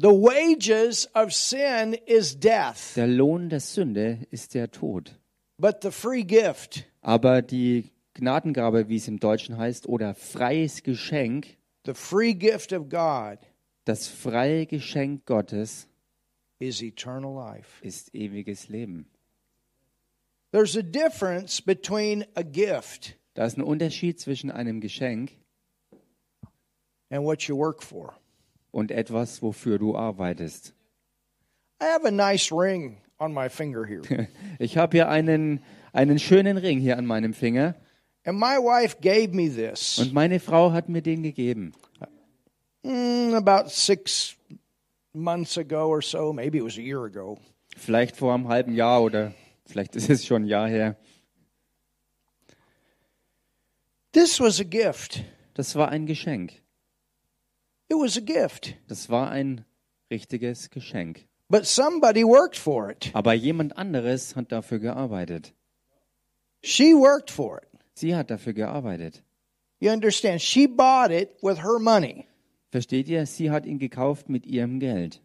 The wages of sin is death, Der Lohn der Sünde ist der Tod. But the free gift, Aber die Gnadengabe, wie es im Deutschen heißt, oder freies Geschenk, the free gift of God das freie Geschenk Gottes is eternal life. ist ewiges Leben. There's a difference between a gift Da ist ein Unterschied zwischen einem Geschenk and what you work for. und etwas, wofür du arbeitest. I have a nice ring on my finger here. Ich habe hier einen, einen schönen Ring hier an meinem Finger And my wife gave me this und meine Frau hat mir den gegeben. mm, about six months ago or so. Maybe it was a year ago. Vielleicht vor einem halben Jahr oder vielleicht ist es schon ein Jahr her. This was a gift. Das war ein Geschenk. It was a gift. Das war ein richtiges Geschenk. But somebody worked for it. Aber jemand anderes hat dafür gearbeitet. She worked for it. Sie hat dafür gearbeitet. You understand? She bought it with her money, Versteht ihr? Sie hat ihn gekauft mit ihrem Geld.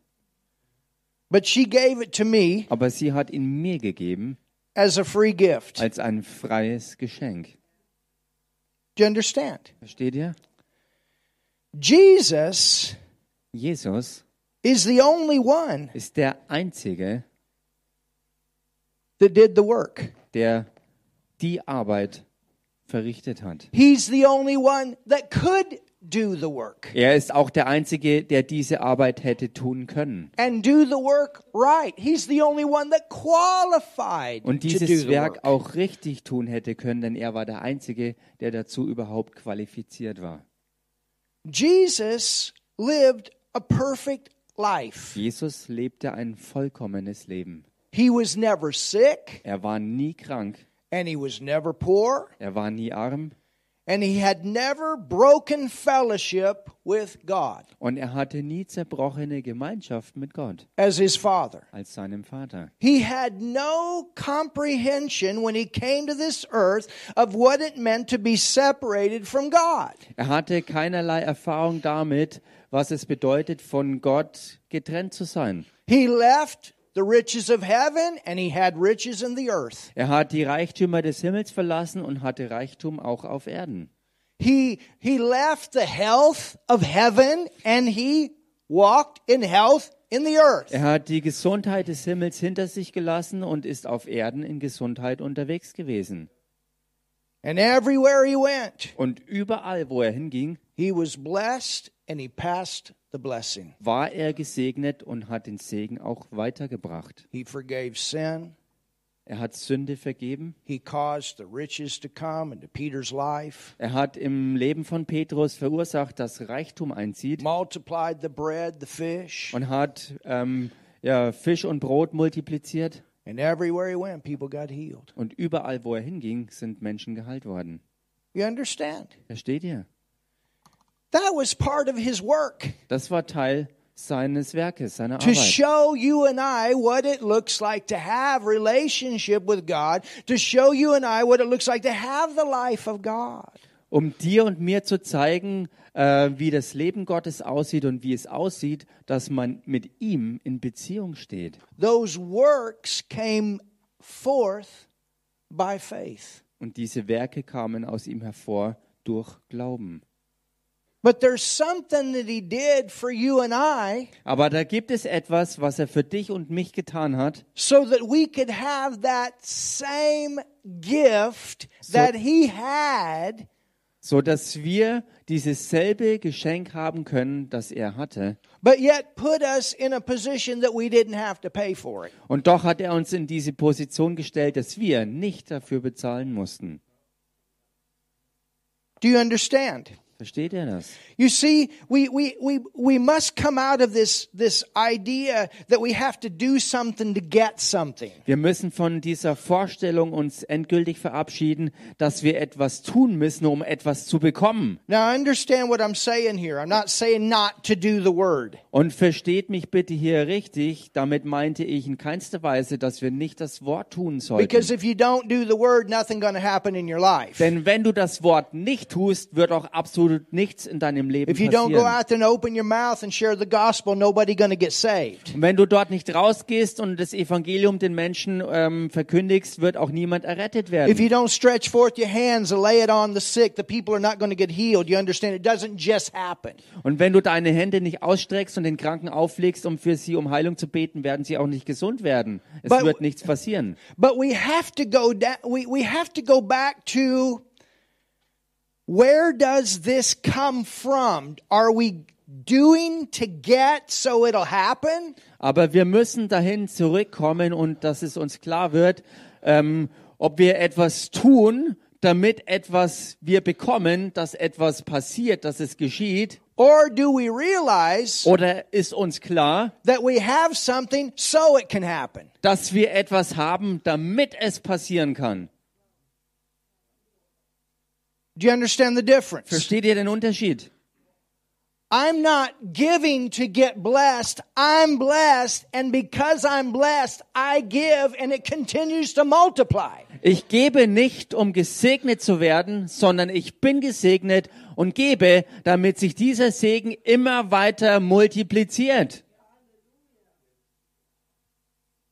but she gave it to me Aber sie hat ihn mir gegeben as a free gift. als ein freies Geschenk. Do you understand? Versteht ihr? Jesus Jesus is the only one ist der Einzige, that did the work. der die Arbeit verrichtet hat. He's the only one that could do the work Er ist auch der Einzige, der diese Arbeit hätte tun können. and do the work right. He's the only one that qualified Und to do dieses the Werk auch richtig tun hätte können, denn er war der Einzige, der dazu überhaupt qualifiziert war. Jesus lived a perfect life. Jesus lebte ein vollkommenes Leben. He was never sick Er war nie krank, and he was never poor er war nie arm and he had never broken fellowship with God und er hatte nie zerbrochene Gemeinschaft mit Gott as his father. als seinem Vater. He had no comprehension when he came to this earth of what it meant to be separated from God. Er hatte keinerlei Erfahrung damit, was es bedeutet, von Gott getrennt zu sein. He left the riches of heaven and he had riches in the earth. Er hat die Reichtümer des Himmels verlassen und hatte Reichtum auch auf Erden. He he left the health of heaven and he walked in health in the earth. Er hat die Gesundheit des Himmels hinter sich gelassen und ist auf Erden in Gesundheit unterwegs gewesen. And everywhere he went, Und überall, wo er hinging, he was blessed and he passed the blessing. war er gesegnet und hat den Segen auch weitergebracht. He forgave sin. Er hat Sünde vergeben. He caused the riches to come into Peter's life. Er hat im Leben von Petrus verursacht, dass Reichtum einzieht multiplied the bread, the fish, und hat ähm, ja, Fisch und Brot multipliziert. and everywhere he went, people got healed. Und überall, wo er hinging, sind Menschen geheilt worden. You understand? Versteht ihr? That was part of his work Das war Teil seines Werkes, seiner to Arbeit. show you and I what it looks like to have relationship with God, to show you and I what it looks like to have the life of God. Um dir und mir zu zeigen, äh, wie das Leben Gottes aussieht und wie es aussieht, dass man mit ihm in Beziehung steht. Those works came forth by faith. Und diese Werke kamen aus ihm hervor durch Glauben. Aber da gibt es etwas, was er für dich und mich getan hat, so that we could have that same gift that he had, so dass wir dieses selbe Geschenk haben können, das er hatte. but yet put us in a position that we didn't have to pay for it. Und doch hat er uns in diese Position gestellt, dass wir nicht dafür bezahlen mussten. Do you understand? Versteht ihr das? You see, we, we, we, we must come out of this, this idea that we have to do something to get something. Wir müssen von dieser Vorstellung uns endgültig verabschieden, dass wir etwas tun müssen, um etwas zu bekommen. Now, understand what I'm saying here. I'm not saying not to do the word. Und versteht mich bitte hier richtig, damit meinte ich in keinster Weise, dass wir nicht das Wort tun sollten. Because if you don't do the word, nothing going to happen in your life. Denn wenn du das Wort nicht tust, wird auch absolut nichts in deinem Leben If you don't go passieren. out there and open your mouth and share the gospel, nobody going to get saved. Und wenn du dort nicht rausgehst und das Evangelium den Menschen ähm, verkündigst, wird auch niemand errettet If werden. you don't stretch forth your hands and lay it on the sick, the people are not going to get healed. You understand? It doesn't just happen. Und wenn du deine Hände nicht ausstreckst und den Kranken auflegst, um für sie um Heilung zu beten, werden sie auch nicht gesund werden. Es But- wird nichts passieren. But we have to go we, we have to go back to where does this come from? Are we doing to get so it'll happen? Aber wir müssen dahin zurückkommen und dass es uns klar wird, ähm, ob wir etwas tun, damit etwas wir bekommen, dass etwas passiert, dass es geschieht, Or do we realize oder ist uns klar, that we have something so it can happen? dass wir etwas haben, damit es passieren kann? Do you understand the difference? Versteht ihr den Unterschied? I'm not giving to get blessed. I'm blessed. And because I'm blessed, I give and it continues to multiply. Ich gebe nicht, um gesegnet zu werden, sondern ich bin gesegnet und gebe, damit sich dieser Segen immer weiter multipliziert.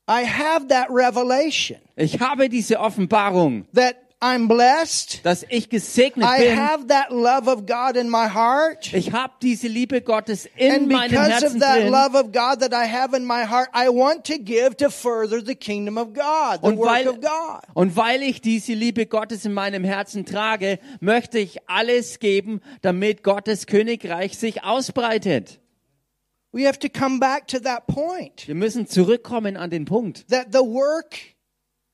I have that revelation Ich habe diese Offenbarung, that I'm blessed. dass ich gesegnet I bin. have that love of God in my heart. Ich habe diese Liebe Gottes in And meinem because Herzen of that drin. love of God that I have in my heart, I want to give to further the kingdom of God, the Und work weil, of God. und weil ich diese Liebe Gottes in meinem Herzen trage, möchte ich alles geben, damit Gottes Königreich sich ausbreitet. We have to come back to that point Wir müssen zurückkommen an den Punkt, that the work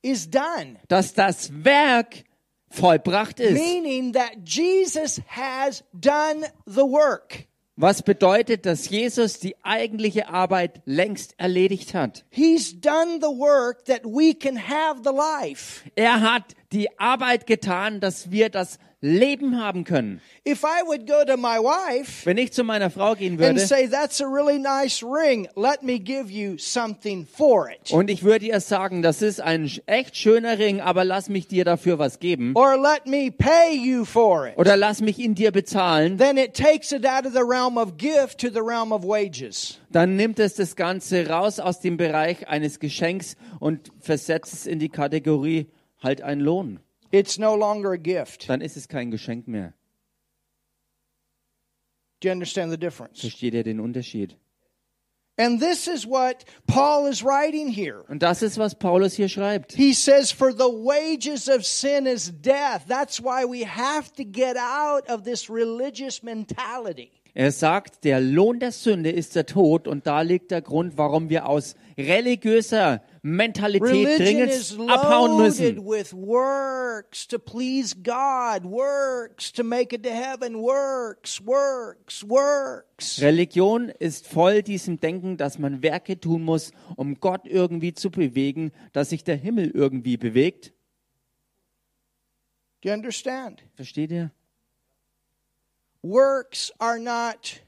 is done. dass das Werk vollbracht ist. Meaning that Jesus has done the work. Was bedeutet, dass Jesus die eigentliche Arbeit längst erledigt hat. He's done the work that we can have the life. Er hat die Arbeit getan, dass wir das Leben haben können. If I would go to my wife Wenn ich zu meiner Frau gehen and würde say, That's a really nice ring, let me give you something for it. und ich würde ihr sagen, das ist ein echt schöner Ring, aber lass mich dir dafür was geben Or let me pay you for it. oder lass mich ihn dir bezahlen, Then it takes it out of the realm of gift to the realm of wages. dann nimmt es das Ganze raus aus dem Bereich eines Geschenks und versetzt es in die Kategorie halt ein Lohn. It's no longer a gift. Dann ist es kein Geschenk mehr. Do you understand the difference? Versteht ihr den Unterschied? And this is what Paul is writing here. Und das ist, was Paulus hier schreibt. He says, For the wages of sin is death. That's why we have to get out of this religious mentality. Er sagt, der Lohn der Sünde ist der Tod und da liegt der Grund, warum wir aus religiöser Mentalität dringend abhauen müssen. with works to please God, works to make it to heaven, works, works, works. Religion ist voll diesem Denken, dass man Werke tun muss, um Gott irgendwie zu bewegen, dass sich der Himmel irgendwie bewegt. Do you understand? Versteht ihr? Works are not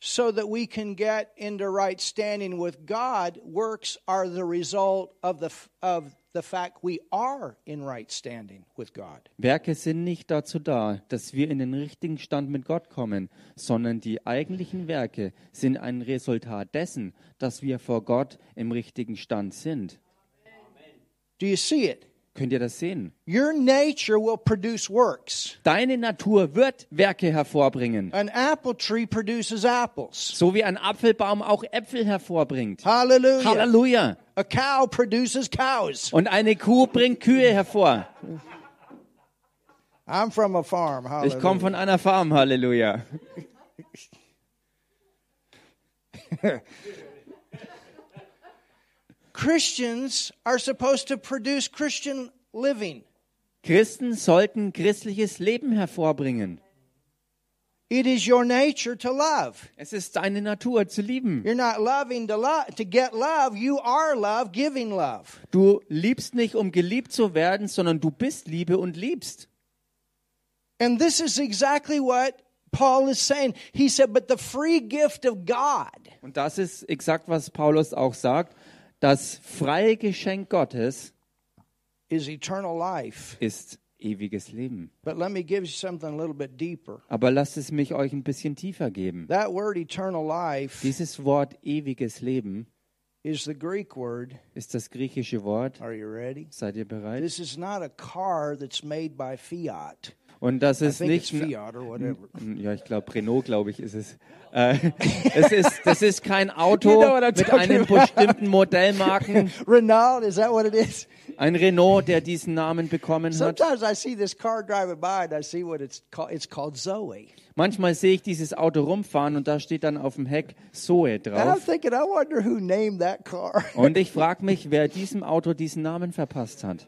so that we can get into right standing with God. Works are the result of the of the fact we are in right standing with God. Werke sind nicht dazu da, dass wir in den richtigen Stand mit Gott kommen, sondern die eigentlichen Werke sind ein Resultat dessen, dass wir vor Gott im richtigen Stand sind. Do you see it? Könnt ihr das sehen? Your nature will produce works. Deine Natur wird Werke hervorbringen, An apple tree produces apples. so wie ein Apfelbaum auch Äpfel hervorbringt. Hallelujah. Halleluja! A cow produces cows. Und eine Kuh bringt Kühe hervor. I'm from a farm. Ich komme von einer Farm, Halleluja. Christians are supposed to produce Christian living. Christen sollten christliches Leben hervorbringen. It is your nature to love. Es ist deine Natur zu lieben. You're not loving to love to get love. You are love, giving love. Du liebst nicht, um geliebt zu werden, sondern du bist Liebe und liebst. And this is exactly what Paul is saying. He said, "But the free gift of God Und das ist exakt, was Paulus auch sagt. Das freie Geschenk Gottes is eternal life." ist ewiges Leben. But let me give you something a little bit deeper. Aber lasst es mich euch ein bisschen tiefer geben. That word eternal life Dieses Wort ewiges Leben is the Greek word. ist das griechische Wort. Are you ready? Seid ihr bereit? This is not a car that's made by Fiat. Und das ist nicht. Ja, ich glaube, Renault, glaube ich, ist es. Äh, es ist. Das ist kein Auto You know mit einem about. bestimmten Modellmarken. Renault, is that what it is? Ein Renault, der diesen Namen bekommen hat. Sometimes I see this car driving by and I see what it's called. It's called Zoe. Manchmal sehe ich dieses Auto rumfahren und da steht dann auf dem Heck Zoe drauf. thinking. Und ich frage mich, wer diesem Auto diesen Namen verpasst hat.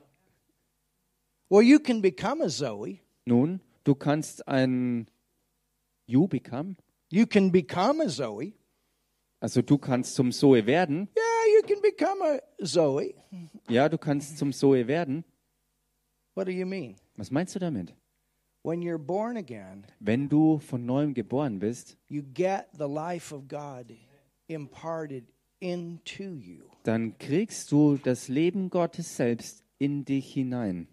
well, you can become a Zoe. Nun, du kannst ein You become. You can become a Zoe. Also du kannst zum Zoe werden. Yeah, you can become a Zoe. Ja, du kannst zum Zoe werden. What do you mean? Was meinst du damit? When you're born again, Wenn du von neuem geboren bist, you get the life of God imparted into you. dann kriegst du das Leben Gottes selbst in dich hinein.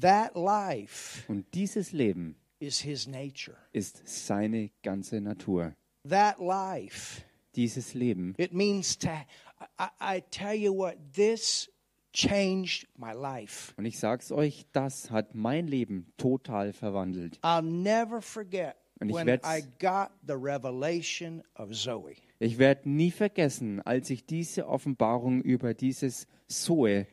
That life Und dieses Leben is His nature. ist seine ganze Natur. That life, Dieses Leben, it means to, I, I tell you what, this changed my life. und ich sag's euch, das hat mein Leben total verwandelt. I'll never forget Und ich when I got the revelation of Zoe. Ich werde nie vergessen, als ich diese Offenbarung über dieses Zoe-Leben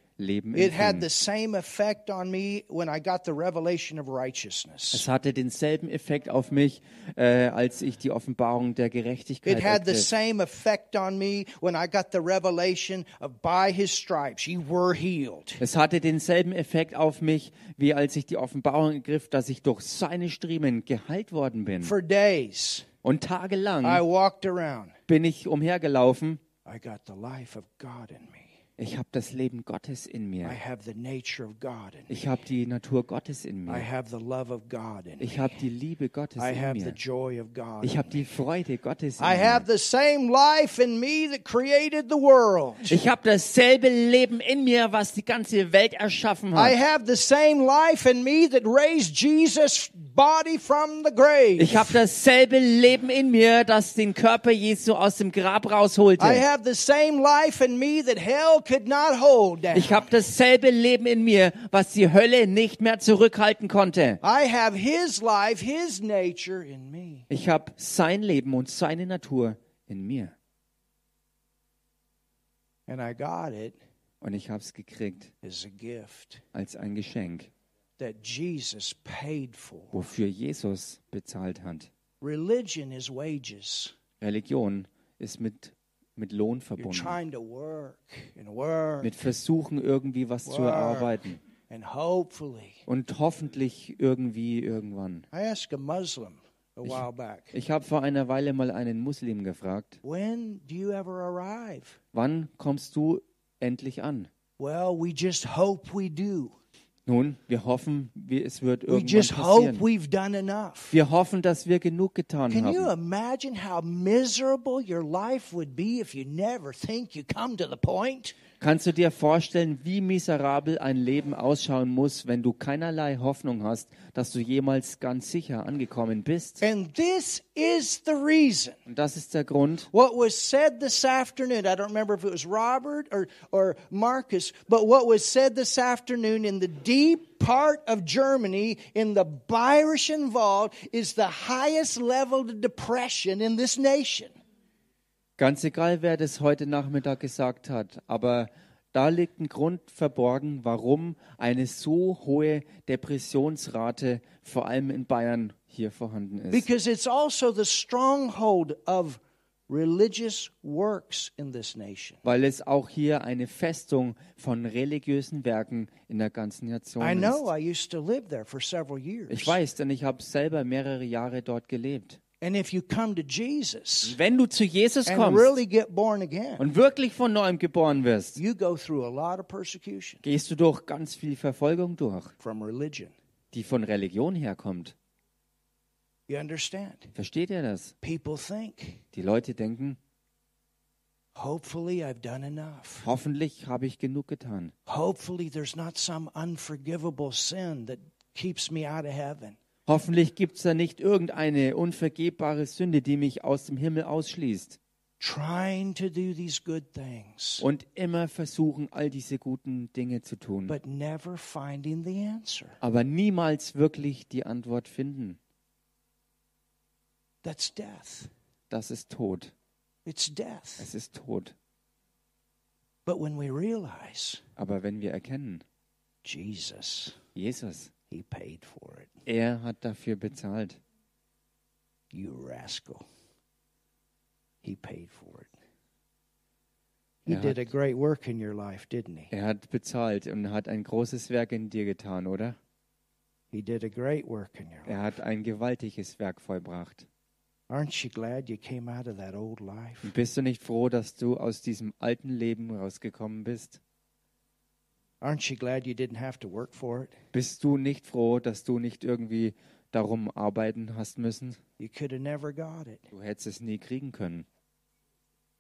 It had empfing. the same effect on me when I got the revelation of Es righteousness. hatte denselben Effekt auf mich, äh, als ich die Offenbarung der Gerechtigkeit It had the ergriff. same effect on me when I got the revelation of by his stripes you were healed. Es hatte denselben Effekt auf mich, wie als ich die Offenbarung ergriff, dass ich durch seine Striemen geheilt worden bin. For days Und I tagelang walked around. bin ich umhergelaufen. I got the life of God in me. Ich habe das Leben Gottes in I mir. have the nature of God in me. Ich habe die Natur Gottes in I mir. have the love of God in me. Ich habe die Liebe Gottes I in have the mir. joy of God. Ich habe die Freude Gottes in mir. the same life in me that created the world. Ich habe dasselbe Leben in mir, was die ganze Welt erschaffen I hat. have the same life in me that raised Jesus' body from the grave. Ich habe dasselbe Leben in mir, das den Körper Jesu aus dem Grab rausholte. I have the same life in me that hell Ich habe dasselbe Leben in mir, was die Hölle nicht mehr zurückhalten konnte. I have his life, his nature in me. Ich habe sein Leben und seine Natur in mir. And I got it Und ich habe es gekriegt as a gift als ein Geschenk, that Jesus paid for. wofür Jesus bezahlt hat. Religion is wages. Religion ist mit, mit Lohn verbunden. Mit Versuchen, irgendwie was zu erarbeiten. Und hoffentlich irgendwie irgendwann. I asked a Muslim a while back, Ich habe vor einer Weile mal einen Muslim gefragt, wann kommst du endlich an? Well, we just hope we do. Nun, wir hoffen, es wird irgendwann passieren. Wir hoffen, dass wir genug getan Can haben. Kannst du dir vorstellen, wie miserabel ein Leben ausschauen muss, wenn du keinerlei Hoffnung hast, dass du jemals ganz sicher angekommen bist? And this is the reason. Und das ist der Grund, What was said this afternoon, I don't remember if it was Robert or, or Marcus, but what was said this afternoon in the deep part of Germany, in the Bayerischen Wald, is the highest level of depression in this nation. Ganz egal, wer das heute Nachmittag gesagt hat, aber da liegt ein Grund verborgen, warum eine so hohe Depressionsrate vor allem in Bayern hier vorhanden ist. Because it's also the stronghold of religious works in this nation. Weil es auch hier eine Festung von religiösen Werken in der ganzen Nation I know ist. I used to live there for several years. Ich weiß, denn ich habe selber mehrere Jahre dort gelebt. And if you come to Jesus Wenn du zu Jesus and kommst really get born again, und wirklich von neuem geboren wirst, you go through a lot of persecution gehst du durch ganz viel Verfolgung durch, from religion. die von Religion herkommt. You understand? Versteht ihr das? People think, Die Leute denken, hopefully I've done enough. hoffentlich habe ich genug getan. Hopefully there's not some unforgivable sin that keeps me out of heaven. Hoffentlich gibt es da nicht irgendeine unvergebbare Sünde, die mich aus dem Himmel ausschließt. Trying to do these good things, Und immer versuchen, all diese guten Dinge zu tun. but never finding the answer. aber niemals wirklich die Antwort finden. That's death. Das ist Tod. It's death. Es ist Tod. But when we realize Aber wenn wir erkennen, Jesus, Jesus, He paid for it, er hat dafür bezahlt. you rascal. He paid for it. He Er did a hat- great work in your life, didn't he? Er hat bezahlt und hat ein großes Werk in dir getan, oder? He did a great work in your life. Er hat ein gewaltiges Werk vollbracht. Aren't you glad you came out of that old life? Bist du nicht froh, dass du aus diesem alten Leben rausgekommen bist? Aren't you glad you didn't have to work for it? Bist du nicht froh, dass du nicht irgendwie darum arbeiten hast müssen? You could have never got it, Du hättest es nie kriegen können.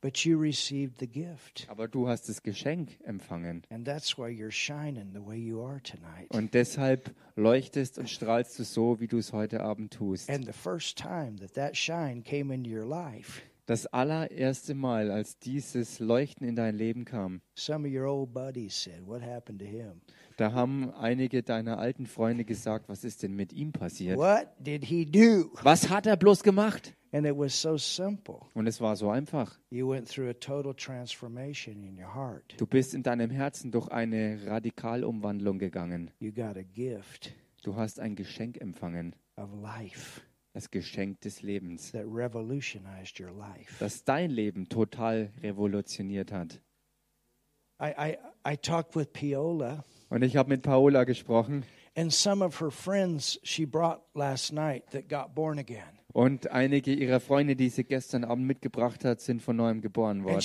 but you received the gift. Aber du hast das Geschenk empfangen. And that's why you're shining the way you are tonight. Und deshalb leuchtest und strahlst du so, wie du es heute Abend tust. And the first time that that shine came into your life, Das allererste Mal, als dieses Leuchten in dein Leben kam, some of your old buddies said, What happened to him? da haben einige deiner alten Freunde gesagt, was ist denn mit ihm passiert? What did he do? Was hat er bloß gemacht? And it was so simple. Und es war so einfach. You went through a total transformation in your heart. Du bist in deinem Herzen durch eine Radikalumwandlung gegangen. You got a gift Du hast ein Geschenk empfangen, of life das Geschenk des Lebens, that revolutionized your life. das dein Leben total revolutioniert hat. I, I, I talked with Piola, Und ich habe mit Paola gesprochen and some of her friends she brought last night that got born again. Und einige ihrer Freunde, die sie gestern Abend mitgebracht hat, sind von neuem geboren worden.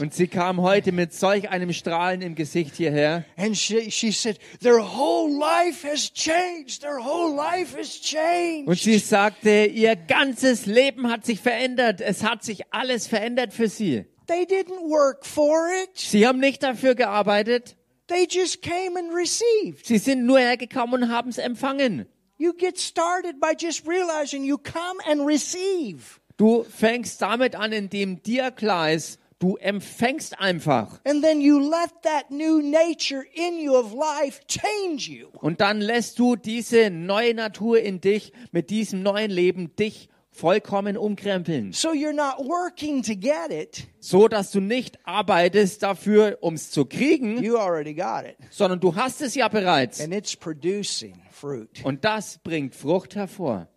Und sie kam heute mit solch einem Strahlen im Gesicht hierher. And she, she said, Their whole life has changed. Their whole life has changed. Und sie sagte, ihr ganzes Leben hat sich verändert. Es hat sich alles verändert für sie. They didn't work for it, Sie haben nicht dafür gearbeitet. They just came and received. Sie sind nur hergekommen und haben es empfangen. You get started by just realizing you come and receive. Du fängst damit an, indem dir klar ist, du empfängst einfach. And then you let that new nature in you of life change you. Und dann lässt du diese neue Natur in dich, mit diesem neuen Leben, dich vollkommen umkrempeln. So you're not working to get it, So, dass du nicht arbeitest dafür, um es zu kriegen, you already got it. sondern du hast es ja bereits. And it's producing fruit. Und das bringt Frucht hervor.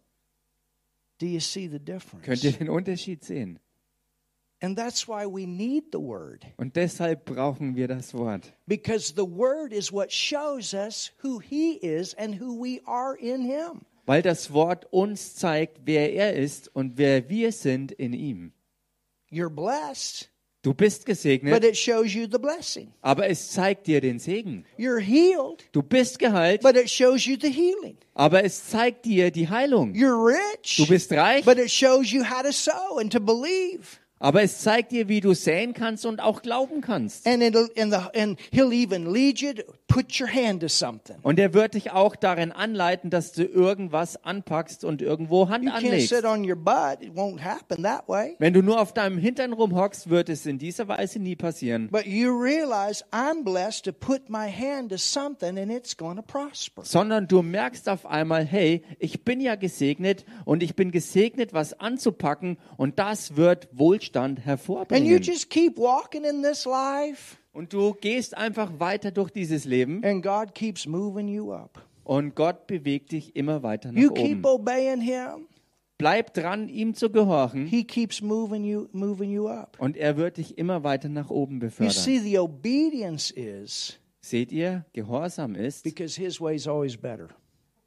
Do you see the Könnt difference? ihr den Unterschied sehen? And that's why we need the word. Und deshalb brauchen wir das Wort. Because the word is what shows us who he is and who we are in him. Weil das Wort uns zeigt, wer er ist und wer wir sind in ihm. You're blessed. Du bist but gesegnet, it shows you the blessing. aber es zeigt dir den Segen. You're healed, Du bist geheilt, but it shows you the healing. aber es zeigt dir die Heilung. You're rich, Du bist reich, but it shows you how to sow and to believe. Aber es zeigt dir, wie du säen kannst und auch glauben kannst. And it'll and the and he'll even lead you to put your hand to something. Und er wird dich auch darin anleiten, dass du irgendwas anpackst und irgendwo Hand You can't anlegst. sit on your butt. It won't happen that way. Wenn du nur auf deinem Hintern rumhockst, wird es in dieser Weise nie passieren. But you realize I'm blessed to put my hand to something and it's going to prosper. Sondern du merkst auf einmal, hey, ich bin ja gesegnet und ich bin gesegnet, was anzupacken und das wird Wohlstand And you hervorbringen. just keep walking in this life Und du gehst einfach weiter durch dieses Leben and God keeps moving you up. und Gott bewegt dich immer weiter nach You oben. keep obeying him, Bleib dran, ihm zu gehorchen he keeps moving you moving you up. und er wird dich immer weiter nach oben You befördern. see the obedience is Seht ihr, Gehorsam ist, because his way is always better.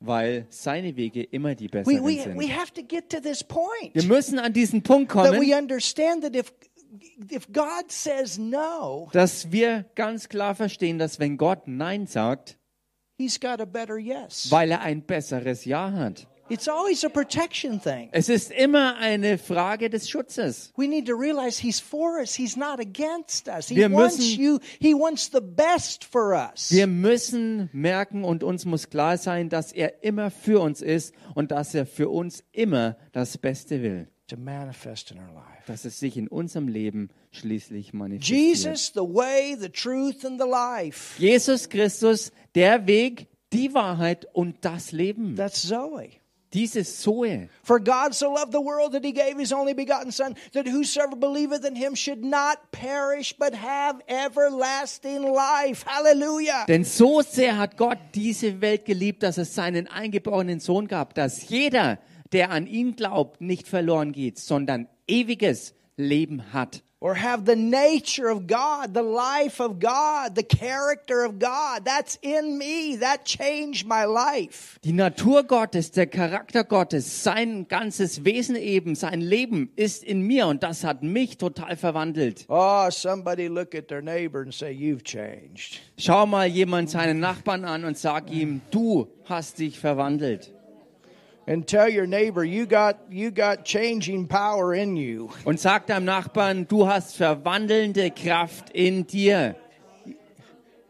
Weil seine Wege immer die We, besseren we, we sind. have to get to this point Wir müssen an diesen Punkt that kommen, we understand that if if God says no, dass wir ganz klar verstehen, dass wenn Gott Nein sagt, he's got a better yes. weil er ein besseres Ja hat. It's always a protection thing. Es ist immer eine Frage des Schutzes. We need to realize he's for us. He's not against us. He Wir wants müssen- you. He wants the best for us. Wir müssen merken und uns muss klar sein, dass er immer für uns ist und dass er für uns immer das Beste will. To manifest in our life. Dass es sich in unserem Leben schließlich manifestiert. Jesus, the way, the truth, and the life. Jesus Christus, der Weg, die Wahrheit und das Leben. That's Zoe. Diese Zoe. For God so loved the world that he gave his only begotten Son, that whosoever believeth in him should not perish, but have everlasting life. Hallelujah. Denn so sehr hat Gott diese Welt geliebt, dass es seinen eingeborenen Sohn gab, dass jeder, der an ihn glaubt, nicht verloren geht, sondern ewiges Leben hat. Or have the nature of God, the life of God, the character of God. That's in me. That changed my life. Die Natur Gottes, der Charakter Gottes, sein ganzes Wesen eben, sein Leben ist in mir und das hat mich total verwandelt. Oh, somebody look at their neighbor and say, You've changed. Schau mal jemand seinen Nachbarn an und sag ihm, du hast dich verwandelt. And tell your neighbor, you got, you got changing power in you. Und sag deinem Nachbarn, du hast verwandelnde Kraft in dir.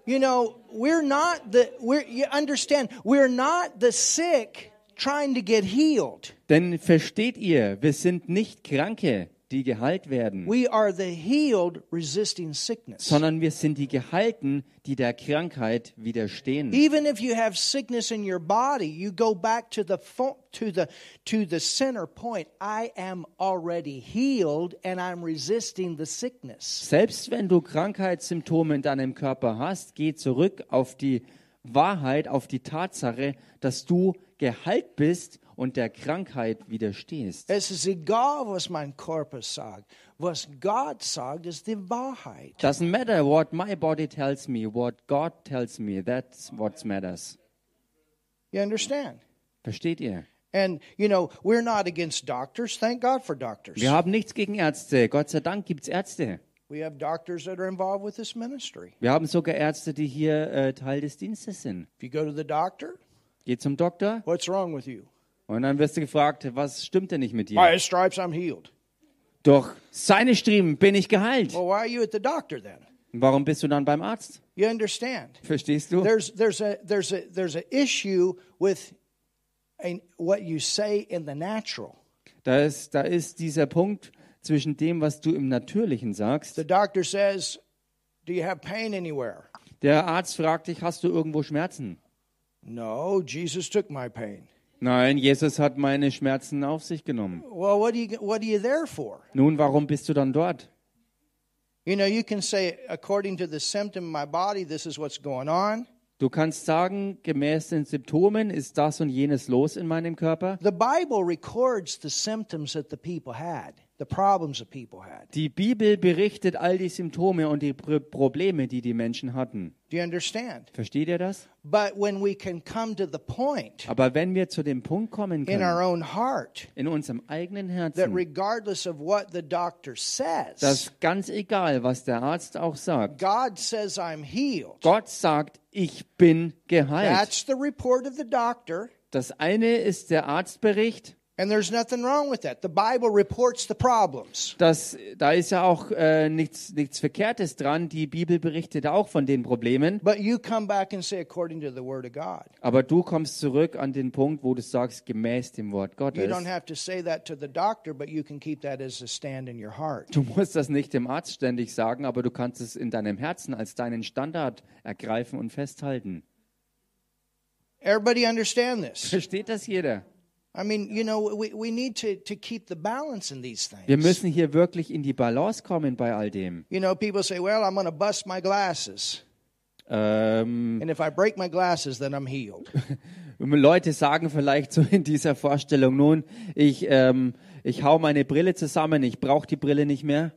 You know, we're not the, we're, you understand, we're not the sick trying to get healed. Denn versteht ihr, wir sind nicht Kranke, die geheilt werden, We are the healed resisting sickness. sondern wir sind die Gehalten, die der Krankheit widerstehen. Even if you have sickness in your body, you go back to the fo- to the to the center point. I am already healed and I'm resisting the sickness. Selbst wenn du Krankheitssymptome in deinem Körper hast, geh zurück auf die Wahrheit, auf die Tatsache, dass du geheilt bist und der Krankheit widerstehst. Es ist egal, was mein Körper sagt. Was Gott sagt, ist die Wahrheit. Doesn't matter what my body tells me, what God tells me, that's what matters. You understand? Versteht ihr? And you know, we're not against doctors. Thank God for doctors. Wir haben nichts gegen Ärzte. Gott sei Dank gibt's Ärzte. We have doctors that are involved with this ministry. Wir haben sogar Ärzte, die hier äh, Teil des Dienstes sind. If you go to the doctor, Geh zum Doktor what's wrong with you? Und dann wirst du gefragt, was stimmt denn nicht mit By dir? his stripes I'm healed. Doch seine Striemen bin ich geheilt. Well, why are you at the doctor then? Warum bist du dann beim Arzt? You understand? Verstehst du? There's there's a there's a there's a issue with a, what you say in the natural. Da ist, da ist dieser Punkt zwischen dem, was du im Natürlichen sagst. The doctor says, "Do you have pain anywhere?" Der Arzt fragt dich, hast du irgendwo Schmerzen? No, Jesus took my pain. Nein, Jesus hat meine Schmerzen auf sich genommen. Well, what you what are you there for? Nun, warum bist du dann dort? You know, you can say according to the symptom of my body, this is what's going on. Du kannst sagen, gemäß den Symptomen ist das und jenes los in meinem Körper. The Bible records the symptoms that the people had. The problems that people had. Die Bibel berichtet all die Symptome und die Pro Probleme, die die Menschen hatten. Do you understand? Versteht ihr das? But when we can come to the point Aber wenn wir zu dem Punkt kommen in our können, own heart in unserem eigenen that Herzen, regardless of what the doctor says, dass ganz egal, was der Arzt auch sagt, God says I'm healed. Gott sagt, ich bin geheilt. That's the report of the doctor, Das eine ist der Arztbericht. And there's nothing wrong with that. The Bible reports the problems. Das, da ist ja auch äh, nichts, nichts Verkehrtes dran. Die Bibel berichtet auch von den Problemen. But you come back and say, according to the Word of God. Aber du kommst zurück an den Punkt, wo du sagst, gemäß dem Wort You Gottes. don't have to say that to the doctor, but you can keep that as a stand in your heart. Du musst das nicht dem Arzt ständig sagen, aber du kannst es in deinem Herzen als deinen Standard ergreifen und festhalten. Everybody understand this? Versteht das jeder? I mean, you know, we, we need to, to keep the balance in these things. Wir müssen hier wirklich in die Balance kommen bei all dem. You know, people say, well, I'm going to bust my glasses. Ähm, And if I break my glasses, then I'm healed. Leute sagen vielleicht so in dieser Vorstellung, nun, ich, ähm, ich hau meine Brille zusammen, ich brauche die Brille nicht mehr.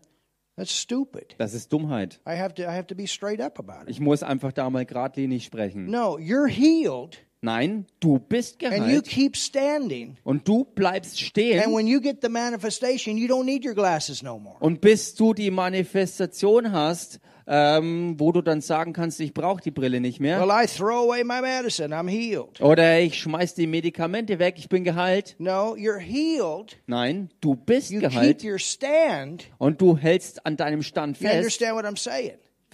That's stupid. Das ist Dummheit. I have to, I have to be straight up about it. Ich muss einfach da mal geradlinig sprechen. No, you're healed Nein, du bist and you geheilt keep standing. und du bleibst And stehen when you get the manifestation, you don't need your glasses no more. und bis du die Manifestation hast, ähm, wo du dann sagen kannst, ich brauche die Brille nicht mehr. Well, I throw away my medicine. I'm healed. Oder ich schmeiß die Medikamente weg, ich bin geheilt. No, you're healed. Nein, du bist You keep geheilt your stand. und du hältst an deinem Stand You fest.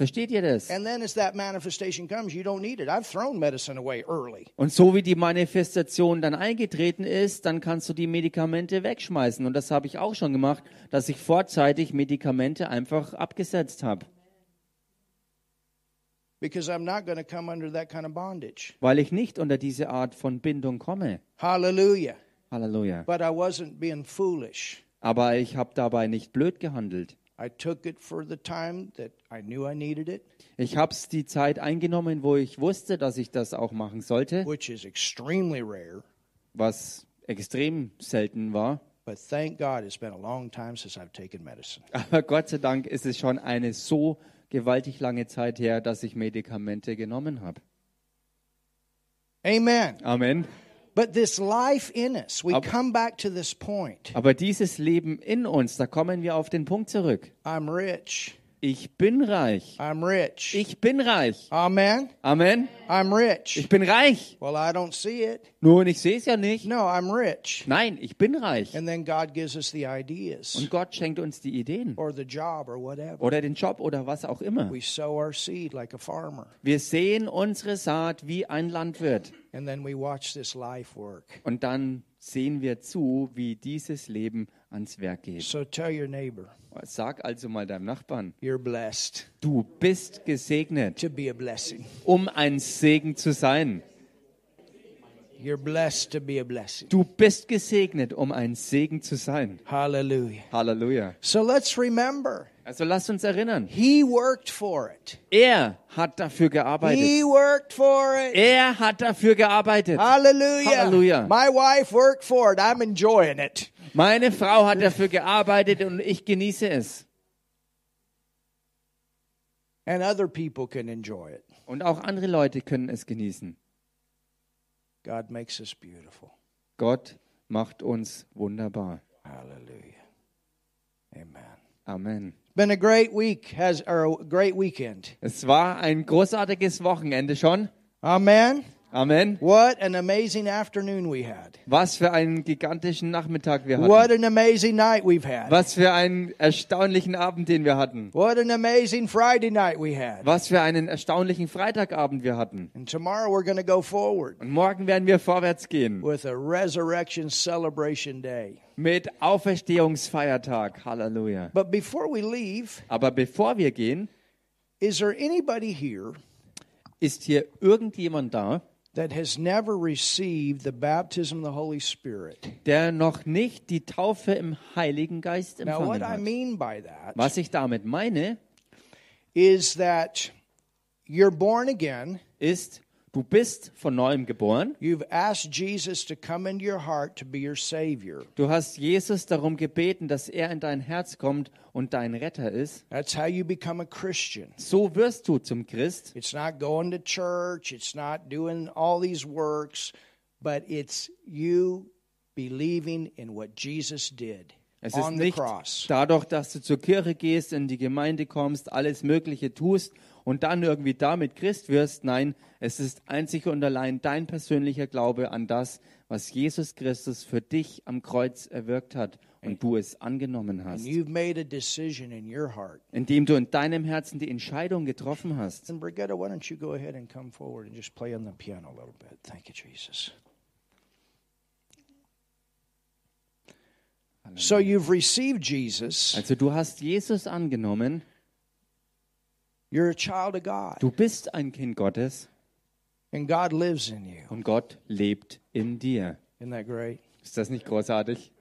Versteht ihr das? And then as that manifestation comes, you don't need it. I've thrown medicine away early. Und so wie die Manifestation dann eingetreten ist, dann kannst du die Medikamente wegschmeißen. Und das habe ich auch schon gemacht, dass ich vorzeitig Medikamente einfach abgesetzt habe, because I'm not going to come under that kind of bondage. weil ich nicht unter diese Art von Bindung komme. Halleluja. But I wasn't being foolish. Aber ich habe dabei nicht blöd gehandelt. I took it for the time that I knew I needed it, Ich habe es die Zeit eingenommen, wo ich wusste, dass ich das auch machen sollte, which is extremely rare. was extrem selten war. But thank God it's been a long time since I've taken medicine. Aber Gott sei Dank ist es schon eine so gewaltig lange Zeit her, dass ich Medikamente genommen habe. Amen. Amen. But this life in us, we Ab- come back to this point. Aber dieses Leben in uns, da kommen wir auf den Punkt zurück. I'm rich. Ich bin reich. I'm rich. Ich bin reich. Amen. Amen. I'm rich. Ich bin reich. Well, I don't see it. Nun, ich sehe es ja nicht. No, I'm rich. Nein, ich bin reich. And then God gives us the ideas Und Gott schenkt uns die Ideen. or the job or whatever. Oder den Job oder was auch immer. We sow our seed like a farmer, Wir sehen unsere Saat wie ein Landwirt. And then we watch this life work. Und dann sehen wir zu, wie dieses Leben ans Werk geht. So tell your neighbor, Sag also mal deinem Nachbarn, you're blessed du bist gesegnet, to be a blessing. um ein Segen zu sein. You're blessed to be a blessing. Du bist gesegnet, um ein Segen zu sein. Hallelujah. Halleluja. So let's remember, Also lasst uns erinnern, He worked for it. er hat dafür gearbeitet. He worked for it. Er hat dafür gearbeitet. Hallelujah. Hallelujah. My wife worked for it. I'm enjoying it. Meine Frau hat dafür gearbeitet und ich genieße es. And other people can enjoy it. Und auch andere Leute können es genießen. God makes us beautiful. Gott macht uns wunderbar. Hallelujah. Amen. Amen. Been a great week, has or a great weekend. Es war ein großartiges Wochenende schon. Amen. Amen. What an amazing afternoon we had. Was für einen gigantischen Nachmittag wir What hatten. an amazing night we've had. Was für einen erstaunlichen Abend, den wir hatten. What an amazing Friday night we had. Was für einen erstaunlichen Freitagabend wir hatten. And tomorrow we're going to go forward Und morgen werden wir vorwärts gehen with a resurrection celebration day. Mit Auferstehungsfeiertag. Halleluja. But before we leave, Aber bevor wir gehen, is there anybody here ist hier irgendjemand da, that has never received the baptism of the Holy Spirit? der noch nicht die Taufe im Heiligen Geist Now, what empfangen I hat. mean by that Was ich damit meine, is that you're born again, ist, Du bist von neuem geboren. You've asked Jesus to come into your heart to be your Savior. Du hast Jesus darum gebeten, dass er in dein Herz kommt und dein Retter ist. That's how you become a Christian. So wirst du zum Christ. It's not going to church, it's not doing all these works, but it's you believing in what Jesus did Es ist nicht dadurch, dass du zur Kirche gehst, in die Gemeinde kommst, alles Mögliche tust und dann irgendwie damit Christ wirst. Nein, es ist einzig und allein dein persönlicher Glaube an das, was Jesus Christus für dich am Kreuz erwirkt hat und du es angenommen hast. you've made a decision in your heart. Indem du in deinem Herzen die Entscheidung getroffen hast. And Brigitte, why don't you go ahead and come forward and just play on the piano a little bit? Thank you, Jesus. So you've received Jesus. Also du hast Jesus angenommen, You're a child of God, du bist ein Kind Gottes and God lives in you. und Gott lebt in dir. Isn't that great? Ist das nicht großartig?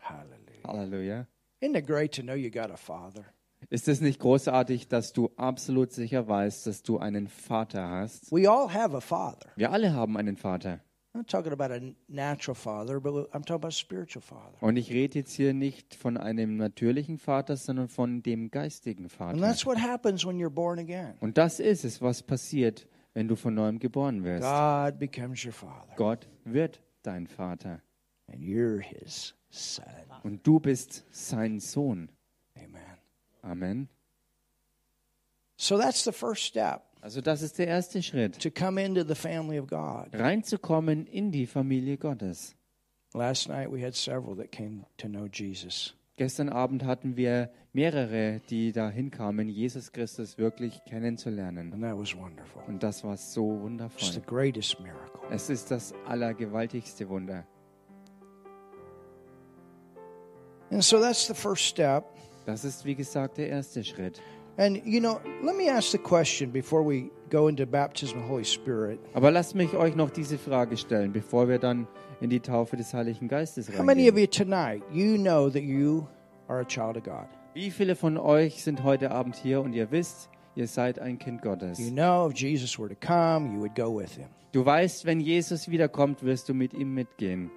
Hallelujah. Halleluja. Isn't it great to know you got a father? Ist es nicht großartig, dass du absolut sicher weißt, dass du einen Vater hast? We all have a father. Wir alle haben einen Vater. I'm not talking about a natural father, but I'm talking about a spiritual father. Und ich rede jetzt hier nicht von einem natürlichen Vater, sondern von dem geistigen And Vater. that's what happens when you're born again. Und das ist es, was passiert, wenn du von neuem geboren wirst. God becomes your father, Gott wird dein Vater. and you're his son. Und du bist sein Sohn. Amen. Amen. So that's the first step Also das ist der erste Schritt. to come into the family of God. Reinzukommen in die Familie Gottes. Last night we had several that came to know Jesus. Gestern Abend hatten wir mehrere, die dahin kamen, Jesus Christus wirklich kennenzulernen. And that was wonderful. Und das war so It's the wundervoll. greatest miracle. Es ist das allergewaltigste Wunder. And so that's the first step. Das ist, wie gesagt, der erste Schritt. And you know, let me ask the question before we go into baptism of the Holy Spirit. Aber lasst mich euch noch diese Frage stellen, bevor wir dann in die Taufe des Heiligen Geistes How many of reingehen. you tonight you know that you are a child of God? Wie viele von euch sind heute Abend hier und ihr wisst, ihr seid ein Kind Gottes? You know if Jesus were to come, you would go with him. Du weißt, wenn Jesus wiederkommt, wirst du mit ihm mitgehen.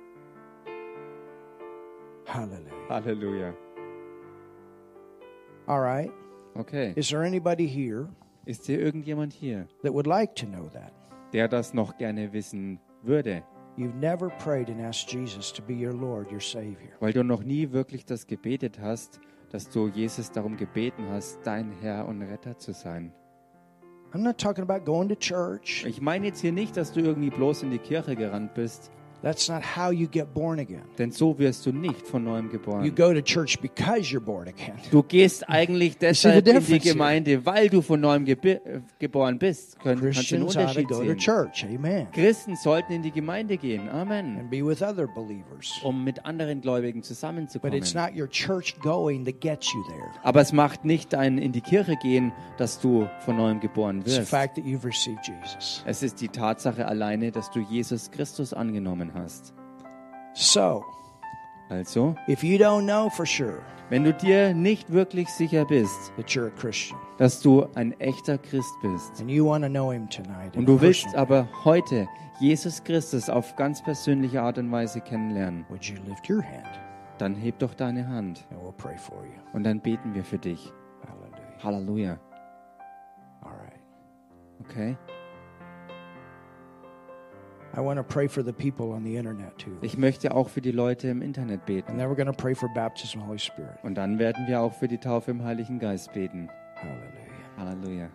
Hallelujah. Halleluja. All right. Okay. Is there anybody here Ist hier irgendjemand hier, that would like to know that? der das noch gerne wissen würde? You've never prayed and asked Jesus to be your Lord, your Savior. Weil du noch nie wirklich das gebetet hast, dass du Jesus darum gebeten hast, dein Herr und Retter zu sein. I'm not talking about going to church. Ich meine jetzt hier nicht, dass du irgendwie bloß in die Kirche gerannt bist, That's not how you get born again. denn so wirst du nicht von neuem You geboren. go to church because you're born again. Du gehst eigentlich deshalb in die difference here? Gemeinde, weil du von neuem äh, geboren bist. Kannst den Christians ought to Unterschied go to sehen. church. Amen. Christen sollten in die Gemeinde gehen. Amen. And be with other believers. Um mit anderen Gläubigen But zusammenzukommen. it's not your church going that gets you there. Aber es macht nicht ein in die Kirche gehen, dass du von neuem geboren It's the wirst. fact that you've received Jesus. Es ist die Tatsache alleine, dass du Jesus Christus angenommen hast. So, Also, if you don't know for sure wenn du dir nicht wirklich sicher bist, that you're a Christian dass du ein echter Christ bist and you want to know Him tonight, und du willst aber heute Jesus Christus auf ganz persönliche Art und Weise kennenlernen, would you lift your hand dann heb doch deine Hand and we'll pray for you? und dann beten wir für dich. Hallelujah. Halleluja. All right. Okay? Ich möchte auch für die Leute im Internet beten. Und dann werden wir auch für die Taufe im Heiligen Geist beten. Hallelujah. Halleluja.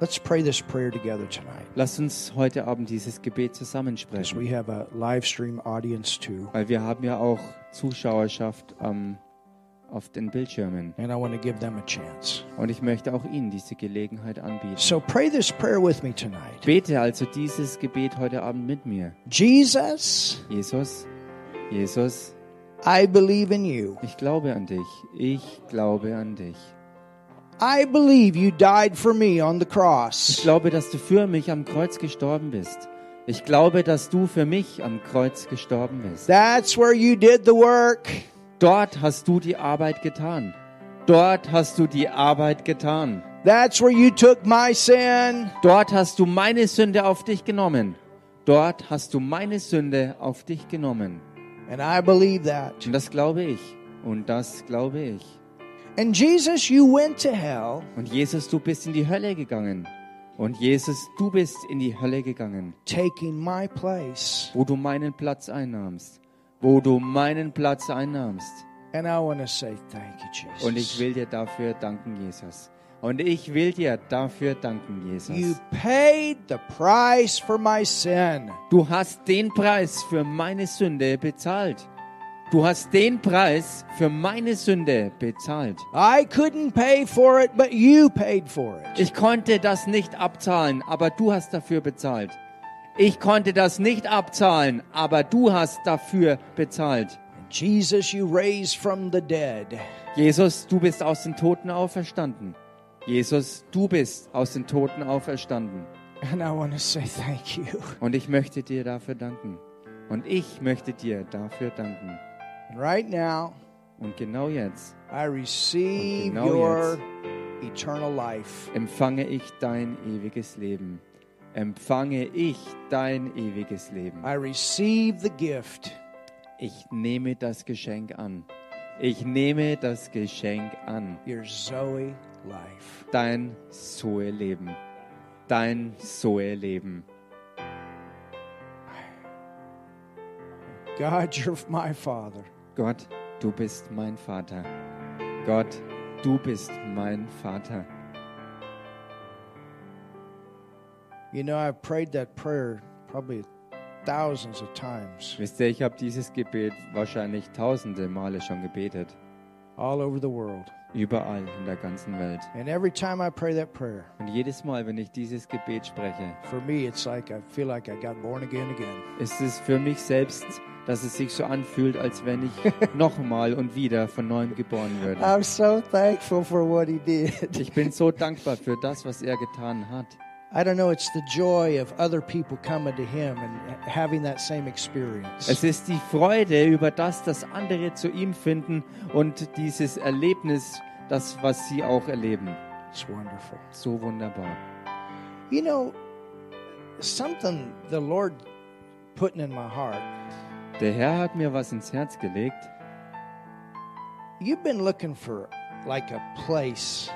Let's pray this prayer together tonight. Lasst uns heute Abend dieses Gebet zusammensprechen. we have a live stream audience too. Weil wir haben ja auch Zuschauerschaft ähm, auf den Bildschirmen. And I want to give them a chance. Und ich möchte auch Ihnen diese Gelegenheit anbieten. So pray this prayer with me tonight. Bete also dieses Gebet heute Abend mit mir. Jesus, Jesus, Jesus, I believe in you. ich glaube an dich. Ich glaube an dich. I believe you died for me on the Ich cross. glaube, dass du für mich am Kreuz gestorben bist. Ich glaube, dass du für mich am Kreuz gestorben bist. That's where you did the work. Dort hast du die Arbeit getan. Dort hast du die Arbeit getan. That's where you took my sin. Dort hast du meine Sünde auf dich genommen. Dort hast du meine Sünde auf dich genommen. And I believe that. Und das glaube ich. Und das glaube ich. And Jesus, you went to hell Und Jesus, du bist in die Hölle gegangen. Und Jesus, du bist in die Hölle gegangen, taking my place. wo du meinen Platz einnahmst. Wo du meinen Platz einnahmst. And I want to say thank you, Jesus. Und ich will dir dafür danken, Jesus. Und ich will dir dafür danken, You Jesus. paid the price for my sin. Du hast den Preis für meine Sünde bezahlt. Du hast den Preis für meine Sünde bezahlt. I couldn't pay for it, but you paid for it. Ich konnte das nicht abzahlen, aber du hast dafür bezahlt. Ich konnte das nicht abzahlen, aber du hast dafür bezahlt. Jesus, you raised from the dead. Jesus, du bist aus den Toten auferstanden. Jesus, du bist aus den Toten auferstanden. And I want to say thank you. Und ich möchte dir dafür danken. Und ich möchte dir dafür danken. Right now, Und genau jetzt I receive genau your eternal life. empfange ich dein ewiges Leben. Empfange ich dein ewiges Leben. I receive the gift Ich nehme das Geschenk an. Ich nehme das Geschenk an. your Zoe life. Dein Zoe-Leben. Dein Zoe-Leben. God, you're my Father. Gott, du bist mein Vater. Gott, du bist mein Vater. You know, I've prayed that prayer probably thousands of times Wisst ihr, ich habe dieses Gebet wahrscheinlich tausende Male schon gebetet. all over the world. Überall in der ganzen Welt. And every time I pray that prayer, Und jedes Mal, wenn ich dieses Gebet spreche, for me, it's like I feel like I got born again again. ist es für mich selbst, dass es sich so anfühlt, als wenn ich nochmal und wieder von neuem geboren würde. I'm so thankful for what He did. Ich bin so dankbar für das, was er getan hat. I don't know, it's the joy of other people coming to Him and having that same experience. Es ist die Freude über das, dass andere zu ihm finden und dieses Erlebnis, das, was sie auch erleben. It's wonderful. So wunderbar. You know, something the Lord putting in my heart. Der Herr hat mir was ins Herz gelegt. You've been looking for like a place.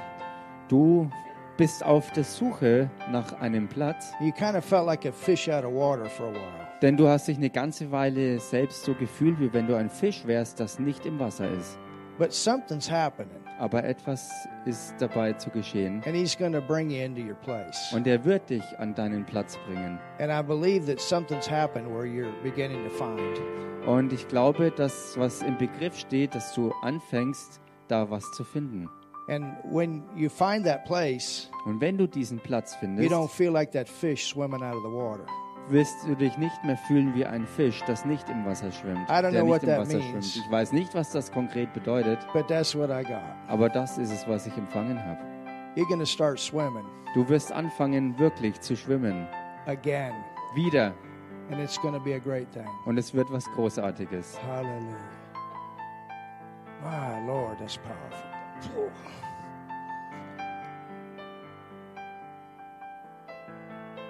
Du bist auf der Suche nach einem Platz, You kind of felt like a fish out of water for a while. denn du hast dich eine ganze Weile selbst so gefühlt, wie wenn du ein Fisch wärst, das nicht im Wasser ist. But something's happening, Aber etwas ist dabei zu geschehen and He's going to bring you into your place. und er wird dich an deinen Platz bringen. And I believe that something's happened where you're beginning to find. Und ich glaube, dass was im Begriff steht, dass du anfängst, da was zu finden. And when you find that place, Und wenn du diesen Platz you findest, don't feel like that fish swimming out of the water. wirst du dich nicht mehr fühlen wie ein Fisch, das nicht im Wasser schwimmt. I don't der know nicht what im that Wasser means. schwimmt. Ich weiß nicht, was das konkret bedeutet, But that's what I got. aber das ist es, was ich empfangen habe. Du wirst anfangen, wirklich zu schwimmen. again, Wieder. and it's going to be a great thing. Und es wird was Großartiges. Hallelujah. My Lord, that's powerful.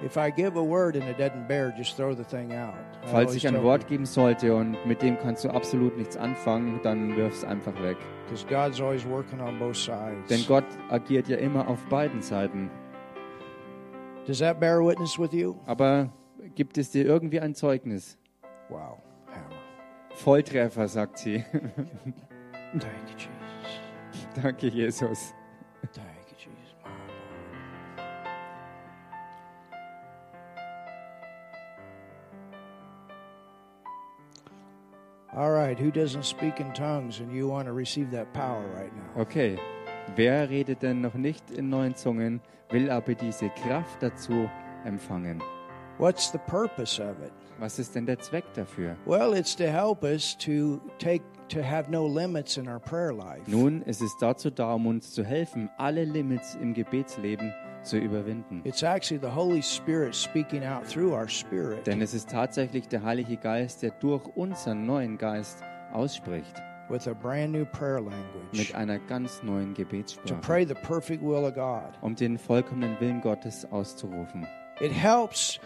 If I give a word and it doesn't bear, just throw the thing out. I Falls ich ein Wort geben sollte und mit dem kannst du absolut nichts anfangen, dann wirf es einfach weg. Because God's always working on both sides. Denn Gott agiert ja immer auf beiden Seiten. Does that bear witness with you? Aber gibt es dir irgendwie ein Zeugnis? Wow. Hammer. Volltreffer, sagt sie. Thank you, Jesus. Danke, Jesus. Thank you, Jesus. All right, who doesn't speak in tongues and you want to receive that power right now? Okay. Wer redet denn noch nicht in neuen Zungen, will aber diese Kraft dazu empfangen? What's the purpose of it? Was ist denn der Zweck dafür? Well, it's to help us to take to have no limits in our prayer life. Nun, es ist dazu da, um uns zu helfen, alle Limits im Gebetsleben zu überwinden. It's actually the Holy Spirit speaking out through our spirit. Denn es ist tatsächlich der Heilige Geist, der durch unseren neuen Geist ausspricht. with a brand new prayer language mit einer ganz neuen to Gebetssprache, pray the perfect will of God. um den vollkommenen Willen Gottes auszurufen. It helps